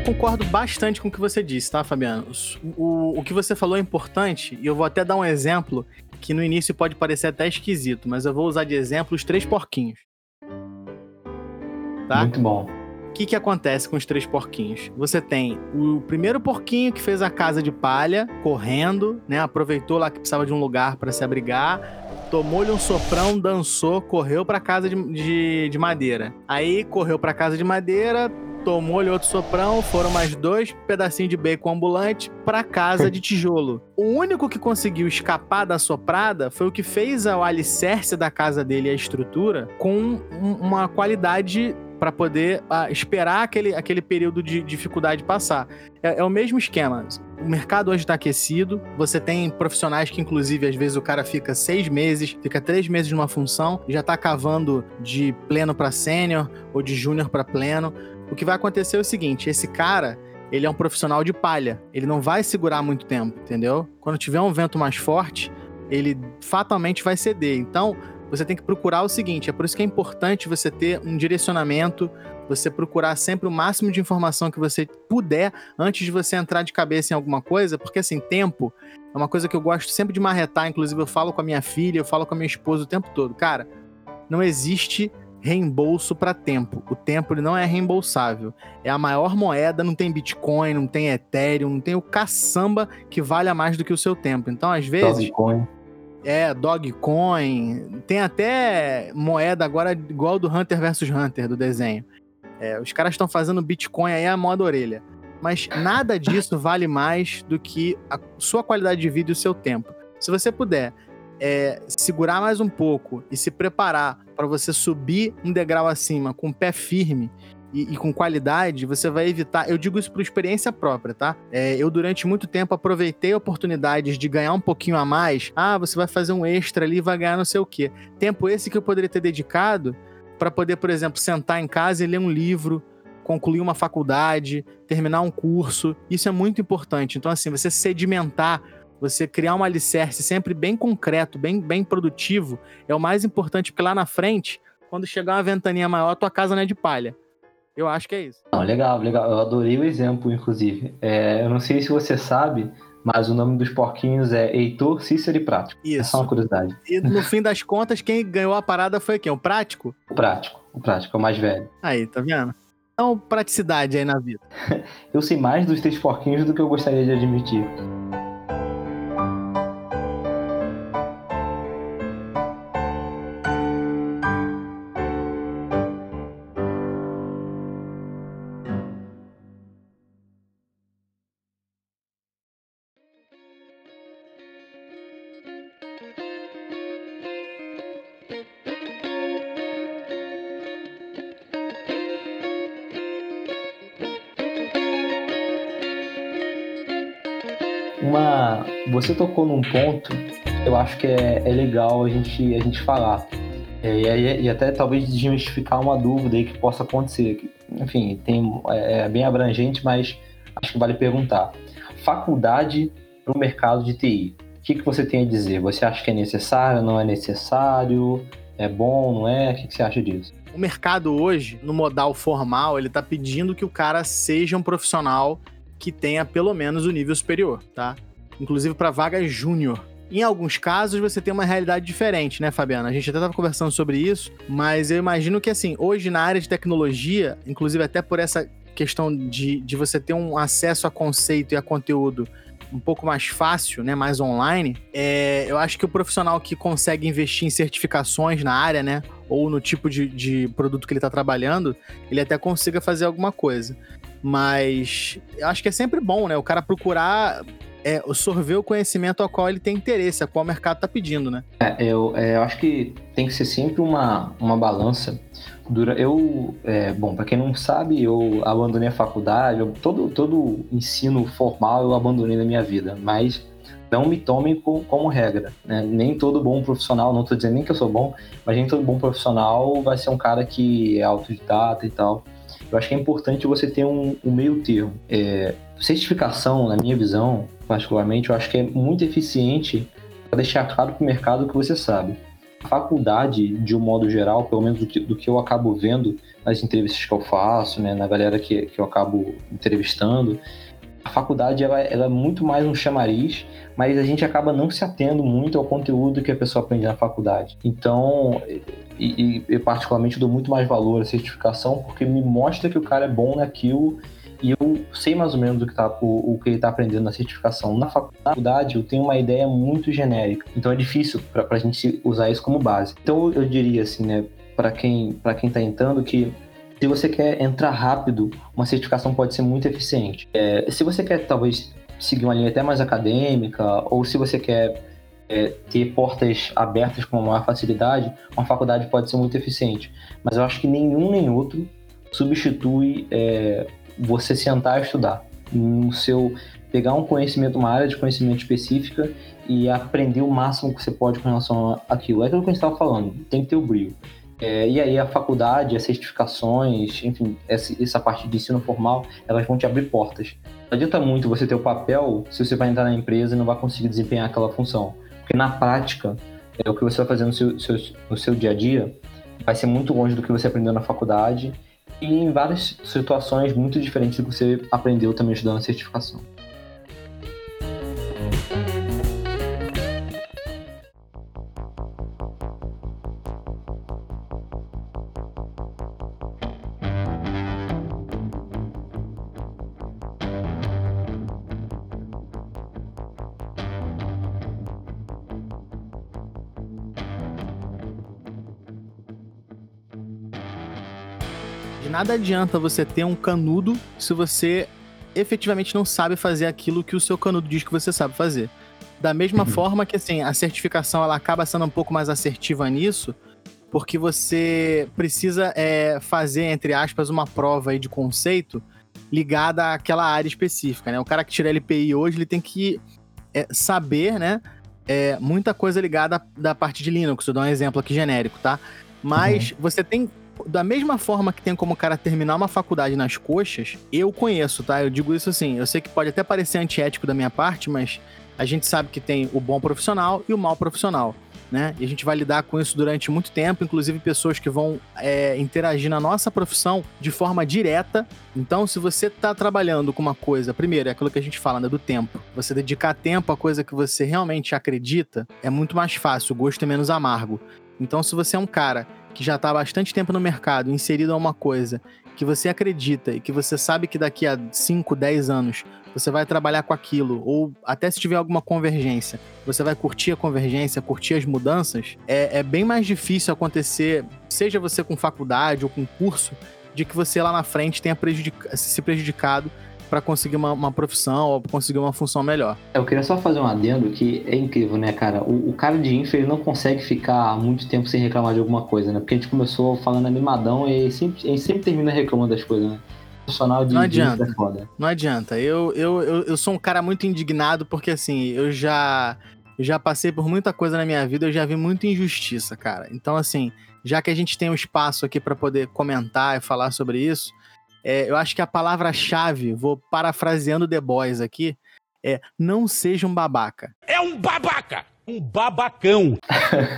Concordo bastante com o que você disse, tá, Fabiano? O, o que você falou é importante, e eu vou até dar um exemplo que no início pode parecer até esquisito, mas eu vou usar de exemplo os três porquinhos. Tá? Muito bom. O que, que acontece com os três porquinhos? Você tem o primeiro porquinho que fez a casa de palha, correndo, né? Aproveitou lá que precisava de um lugar para se abrigar, tomou-lhe um soprão, dançou, correu para casa de, de, de, madeira. Aí correu para casa de madeira, tomou-lhe outro soprão, foram mais dois pedacinhos de bacon ambulante para casa de tijolo. O único que conseguiu escapar da soprada foi o que fez o alicerce da casa dele, a estrutura, com uma qualidade para poder uh, esperar aquele, aquele período de dificuldade passar. É, é o mesmo esquema. O mercado hoje está aquecido. Você tem profissionais que, inclusive, às vezes o cara fica seis meses, fica três meses numa função, já está cavando de pleno para sênior ou de júnior para pleno. O que vai acontecer é o seguinte: esse cara, ele é um profissional de palha. Ele não vai segurar muito tempo, entendeu? Quando tiver um vento mais forte, ele fatalmente vai ceder. Então, você tem que procurar o seguinte: é por isso que é importante você ter um direcionamento, você procurar sempre o máximo de informação que você puder antes de você entrar de cabeça em alguma coisa, porque assim, tempo é uma coisa que eu gosto sempre de marretar, inclusive eu falo com a minha filha, eu falo com a minha esposa o tempo todo. Cara, não existe reembolso para tempo. O tempo ele não é reembolsável. É a maior moeda, não tem Bitcoin, não tem Ethereum, não tem o caçamba que valha mais do que o seu tempo. Então, às vezes. Dogecoin. É, Dogecoin. Tem até moeda agora igual do Hunter versus Hunter, do desenho. É, os caras estão fazendo Bitcoin aí a moda orelha. Mas nada disso vale mais do que a sua qualidade de vida e o seu tempo. Se você puder é, segurar mais um pouco e se preparar para você subir um degrau acima com o pé firme e, e, com qualidade, você vai evitar. Eu digo isso por experiência própria, tá? É, eu, durante muito tempo, aproveitei oportunidades de ganhar um pouquinho a mais. Ah, você vai fazer um extra ali e vai ganhar não sei o quê. Tempo esse que eu poderia ter dedicado para poder, por exemplo, sentar em casa e ler um livro, concluir uma faculdade, terminar um curso. Isso é muito importante. Então, assim, você sedimentar você criar um alicerce sempre bem concreto, bem, bem produtivo, é o mais importante, porque lá na frente, quando chegar uma ventaninha maior, a tua casa não é de palha. Eu acho que é isso. Não, legal, legal. Eu adorei o exemplo, inclusive. É, eu não sei se você sabe, mas o nome dos porquinhos é Heitor, Cícero e Prático. Isso. É só uma curiosidade. E no fim das contas, quem ganhou a parada foi quem? O Prático? O Prático. O Prático, é o mais velho. Aí, tá vendo? Então, praticidade aí na vida. [laughs] Eu sei mais dos três porquinhos do que eu gostaria de admitir. Você tocou num ponto que eu acho que é, é legal a gente, a gente falar. É, e, e até talvez desmistificar uma dúvida aí que possa acontecer. Enfim, tem, é, é bem abrangente, mas acho que vale perguntar. Faculdade para o mercado de TI. O que, que você tem a dizer? Você acha que é necessário, não é necessário? É bom, não é? O que, que você acha disso? O mercado hoje, no modal formal, ele tá pedindo que o cara seja um profissional que tenha pelo menos o nível superior, tá? Inclusive para vaga júnior. Em alguns casos você tem uma realidade diferente, né, Fabiana? A gente até tava conversando sobre isso, mas eu imagino que assim, hoje na área de tecnologia, inclusive até por essa questão de, de você ter um acesso a conceito e a conteúdo um pouco mais fácil, né, mais online, é, eu acho que o profissional que consegue investir em certificações na área, né, ou no tipo de, de produto que ele está trabalhando, ele até consiga fazer alguma coisa. Mas eu acho que é sempre bom, né, o cara procurar é, sorver o conhecimento ao qual ele tem interesse, a qual o mercado está pedindo, né? É, eu, é, eu acho que tem que ser sempre uma, uma balança. Dura, eu, é, bom, para quem não sabe, eu abandonei a faculdade, eu- todo, todo ensino formal eu abandonei na minha vida, mas não me tomem co- como regra. né? Nem todo bom profissional, não estou dizendo nem que eu sou bom, mas nem todo bom profissional vai ser um cara que é autodidata e tal. Eu acho que é importante você ter um, um meio termo. É, certificação, na minha visão, particularmente, eu acho que é muito eficiente para deixar claro para o mercado que você sabe. A faculdade, de um modo geral, pelo menos do que, do que eu acabo vendo nas entrevistas que eu faço, né, na galera que, que eu acabo entrevistando, a faculdade ela, ela é muito mais um chamariz, mas a gente acaba não se atendo muito ao conteúdo que a pessoa aprende na faculdade. Então, e, e eu particularmente dou muito mais valor à certificação porque me mostra que o cara é bom naquilo e eu sei mais ou menos o que, tá, o, o que ele está aprendendo na certificação. Na faculdade, eu tenho uma ideia muito genérica, então é difícil para a gente usar isso como base. Então, eu diria assim, né, para quem para quem está entrando, que se você quer entrar rápido, uma certificação pode ser muito eficiente. É, se você quer, talvez, seguir uma linha até mais acadêmica, ou se você quer é, ter portas abertas com maior facilidade, uma faculdade pode ser muito eficiente. Mas eu acho que nenhum nem outro substitui é, você sentar e estudar. No seu pegar um conhecimento, uma área de conhecimento específica e aprender o máximo que você pode com relação àquilo. É aquilo que a gente estava falando, tem que ter o brilho. É, e aí a faculdade, as certificações, enfim, essa, essa parte de ensino formal, elas vão te abrir portas. Não adianta muito você ter o papel se você vai entrar na empresa e não vai conseguir desempenhar aquela função. Porque na prática, é, o que você vai fazer no seu, seu, no seu dia a dia vai ser muito longe do que você aprendeu na faculdade e em várias situações muito diferentes do que você aprendeu também estudando a certificação. Nada adianta você ter um canudo se você efetivamente não sabe fazer aquilo que o seu canudo diz que você sabe fazer. Da mesma Uhum. forma que assim, a certificação ela acaba sendo um pouco mais assertiva nisso, porque você precisa é, fazer, entre aspas, uma prova aí de conceito ligada àquela área específica, né? O cara que tira LPI hoje, ele tem que é, saber, né? é, muita coisa ligada da parte de Linux. Eu dou um exemplo aqui genérico, tá? Mas você tem da mesma forma que tem como o cara terminar uma faculdade nas coxas, eu conheço, tá? Eu digo isso assim, eu sei que pode até parecer antiético da minha parte, mas a gente sabe que tem o bom profissional e o mau profissional, né? E a gente vai lidar com isso durante muito tempo, inclusive pessoas que vão é, interagir na nossa profissão de forma direta. Então, se você tá trabalhando com uma coisa, primeiro, é aquilo que a gente fala, né, do tempo. Você dedicar tempo a coisa que você realmente acredita, é muito mais fácil, o gosto é menos amargo. Então, se você é um cara que já está há bastante tempo no mercado, inserido a uma coisa, que você acredita e que você sabe que daqui a 5, 10 anos você vai trabalhar com aquilo, ou até se tiver alguma convergência, você vai curtir a convergência, curtir as mudanças, é, é bem mais difícil acontecer, seja você com faculdade ou com curso, de que você lá na frente tenha prejudica se prejudicado para conseguir uma, uma, profissão ou conseguir uma função melhor. Eu queria só fazer um adendo que é incrível, né, cara? O, o cara de infra ele não consegue ficar muito tempo sem reclamar de alguma coisa, né? Porque a gente começou falando animadão e sempre, a gente sempre termina reclamando das coisas, né? Profissional de não adianta. É foda. Não adianta. Eu, eu, eu, eu sou um cara muito indignado porque, assim, eu já, eu já passei por muita coisa na minha vida, eu já vi muita injustiça, cara. Então, assim, já que a gente tem um espaço aqui para poder comentar e falar sobre isso, é, eu acho que a palavra-chave, vou parafraseando The Boys aqui, é não seja um babaca. É um babaca! Um babacão!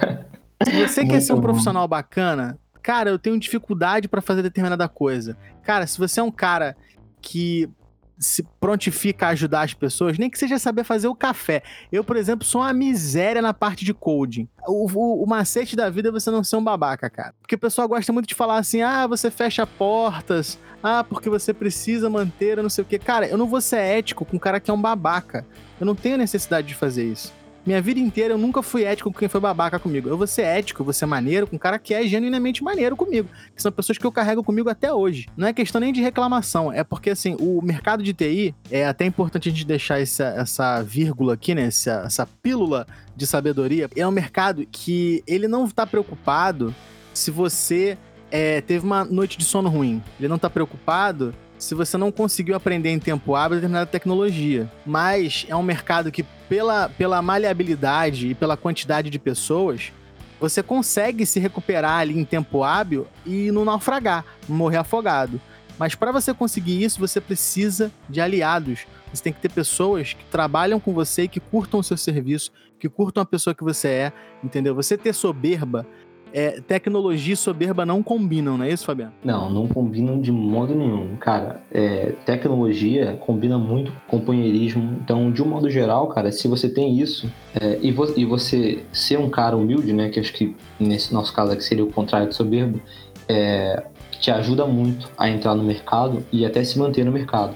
[laughs] Se você quer ser um profissional bacana, cara, eu tenho dificuldade para fazer determinada coisa. Cara, se você é um cara que se prontifica a ajudar as pessoas, nem que seja saber fazer o café. Eu, por exemplo, sou uma miséria na parte de coding. O, o, o, macete da vida é você não ser um babaca, cara. Porque o pessoal gosta muito de falar assim: ah, você fecha portas, ah, porque você precisa manter, não sei o quê. Cara, eu não vou ser ético com um cara que é um babaca. Eu não tenho necessidade de fazer isso. Minha vida inteira eu nunca fui ético com quem foi babaca comigo. Eu vou ser ético, eu vou ser maneiro com um cara que é genuinamente maneiro comigo. Que são pessoas que eu carrego comigo até hoje. Não é questão nem de reclamação, é porque assim, o mercado de TI é até importante a gente deixar essa, essa vírgula aqui, né? Essa, essa pílula de sabedoria. É um mercado que ele não está preocupado se você é, teve uma noite de sono ruim. Ele não está preocupado se você não conseguiu aprender em tempo hábil determinada tecnologia. Mas é um mercado que, pela, pela maleabilidade e pela quantidade de pessoas, você consegue se recuperar ali em tempo hábil e não naufragar, morrer afogado. Mas para você conseguir isso, você precisa de aliados. Você tem que ter pessoas que trabalham com você e que curtam o seu serviço, que curtam a pessoa que você é, entendeu? Você ter soberba é, tecnologia e soberba não combinam, não é isso, Fabiano? Não, não combinam de modo nenhum. Cara, é, tecnologia combina muito com companheirismo. Então, de um modo geral, cara, se você tem isso é, e, vo e, você ser um cara humilde, né, que acho que nesse nosso caso aqui seria o contrário de soberbo, é, te ajuda muito a entrar no mercado e até se manter no mercado.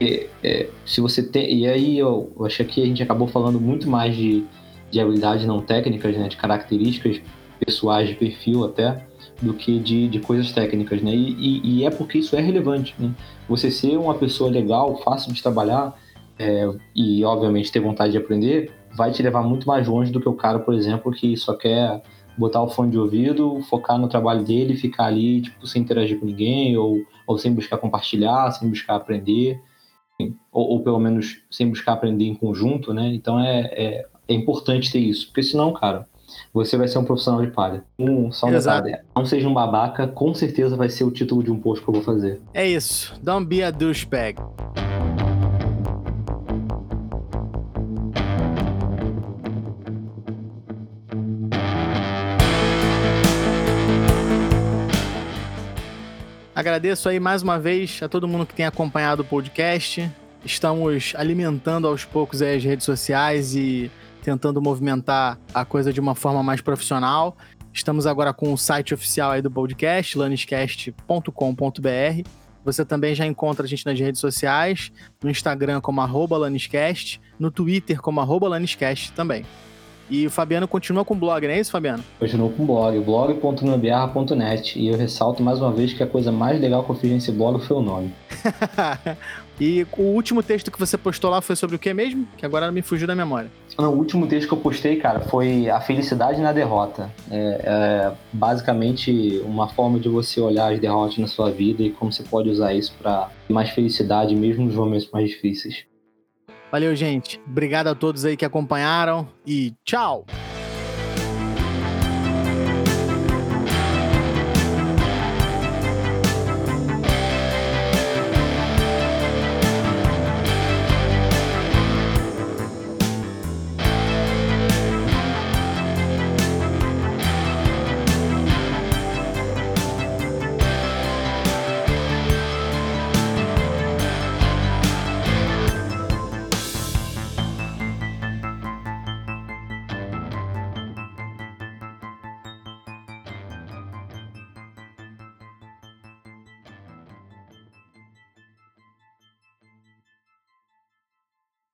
E, é, se você tem, e aí eu, eu acho que a gente acabou falando muito mais de, de habilidades não técnicas, né, de características pessoais de perfil até, do que de, de coisas técnicas, né? E, e, e, é porque isso é relevante, né? Você ser uma pessoa legal, fácil de trabalhar é, e, obviamente, ter vontade de aprender, vai te levar muito mais longe do que o cara, por exemplo, que só quer botar o fone de ouvido, focar no trabalho dele, ficar ali, tipo, sem interagir com ninguém, ou, ou sem buscar compartilhar, sem buscar aprender, ou, ou pelo menos sem buscar aprender em conjunto, né? Então é, é, é importante ter isso, porque senão, cara, você vai ser um profissional de palha. Um, só detalhe. Não seja um babaca, com certeza vai ser o título de um post que eu vou fazer. É isso. Don't be a douchebag. Agradeço aí mais uma vez a todo mundo que tem acompanhado o podcast. Estamos alimentando aos poucos as redes sociais e tentando movimentar a coisa de uma forma mais profissional. Estamos agora com o site oficial aí do podcast, laniscast.com.br. Você também já encontra a gente nas redes sociais, no Instagram como arroba laniscast, no Twitter como arroba laniscast também. E o Fabiano continua com o blog, não é isso, Fabiano? Continua com o blog, blog.gambiarra.net. E eu ressalto mais uma vez que a coisa mais legal que eu fiz nesse blog foi o nome. [laughs] e o último texto que você postou lá foi sobre o que mesmo? Que agora me fugiu da memória. Não, o último texto que eu postei, cara, foi a felicidade na derrota. É, é basicamente uma forma de você olhar as derrotas na sua vida e como você pode usar isso para mais felicidade mesmo nos momentos mais difíceis. Valeu, gente. Obrigado a todos aí que acompanharam e tchau!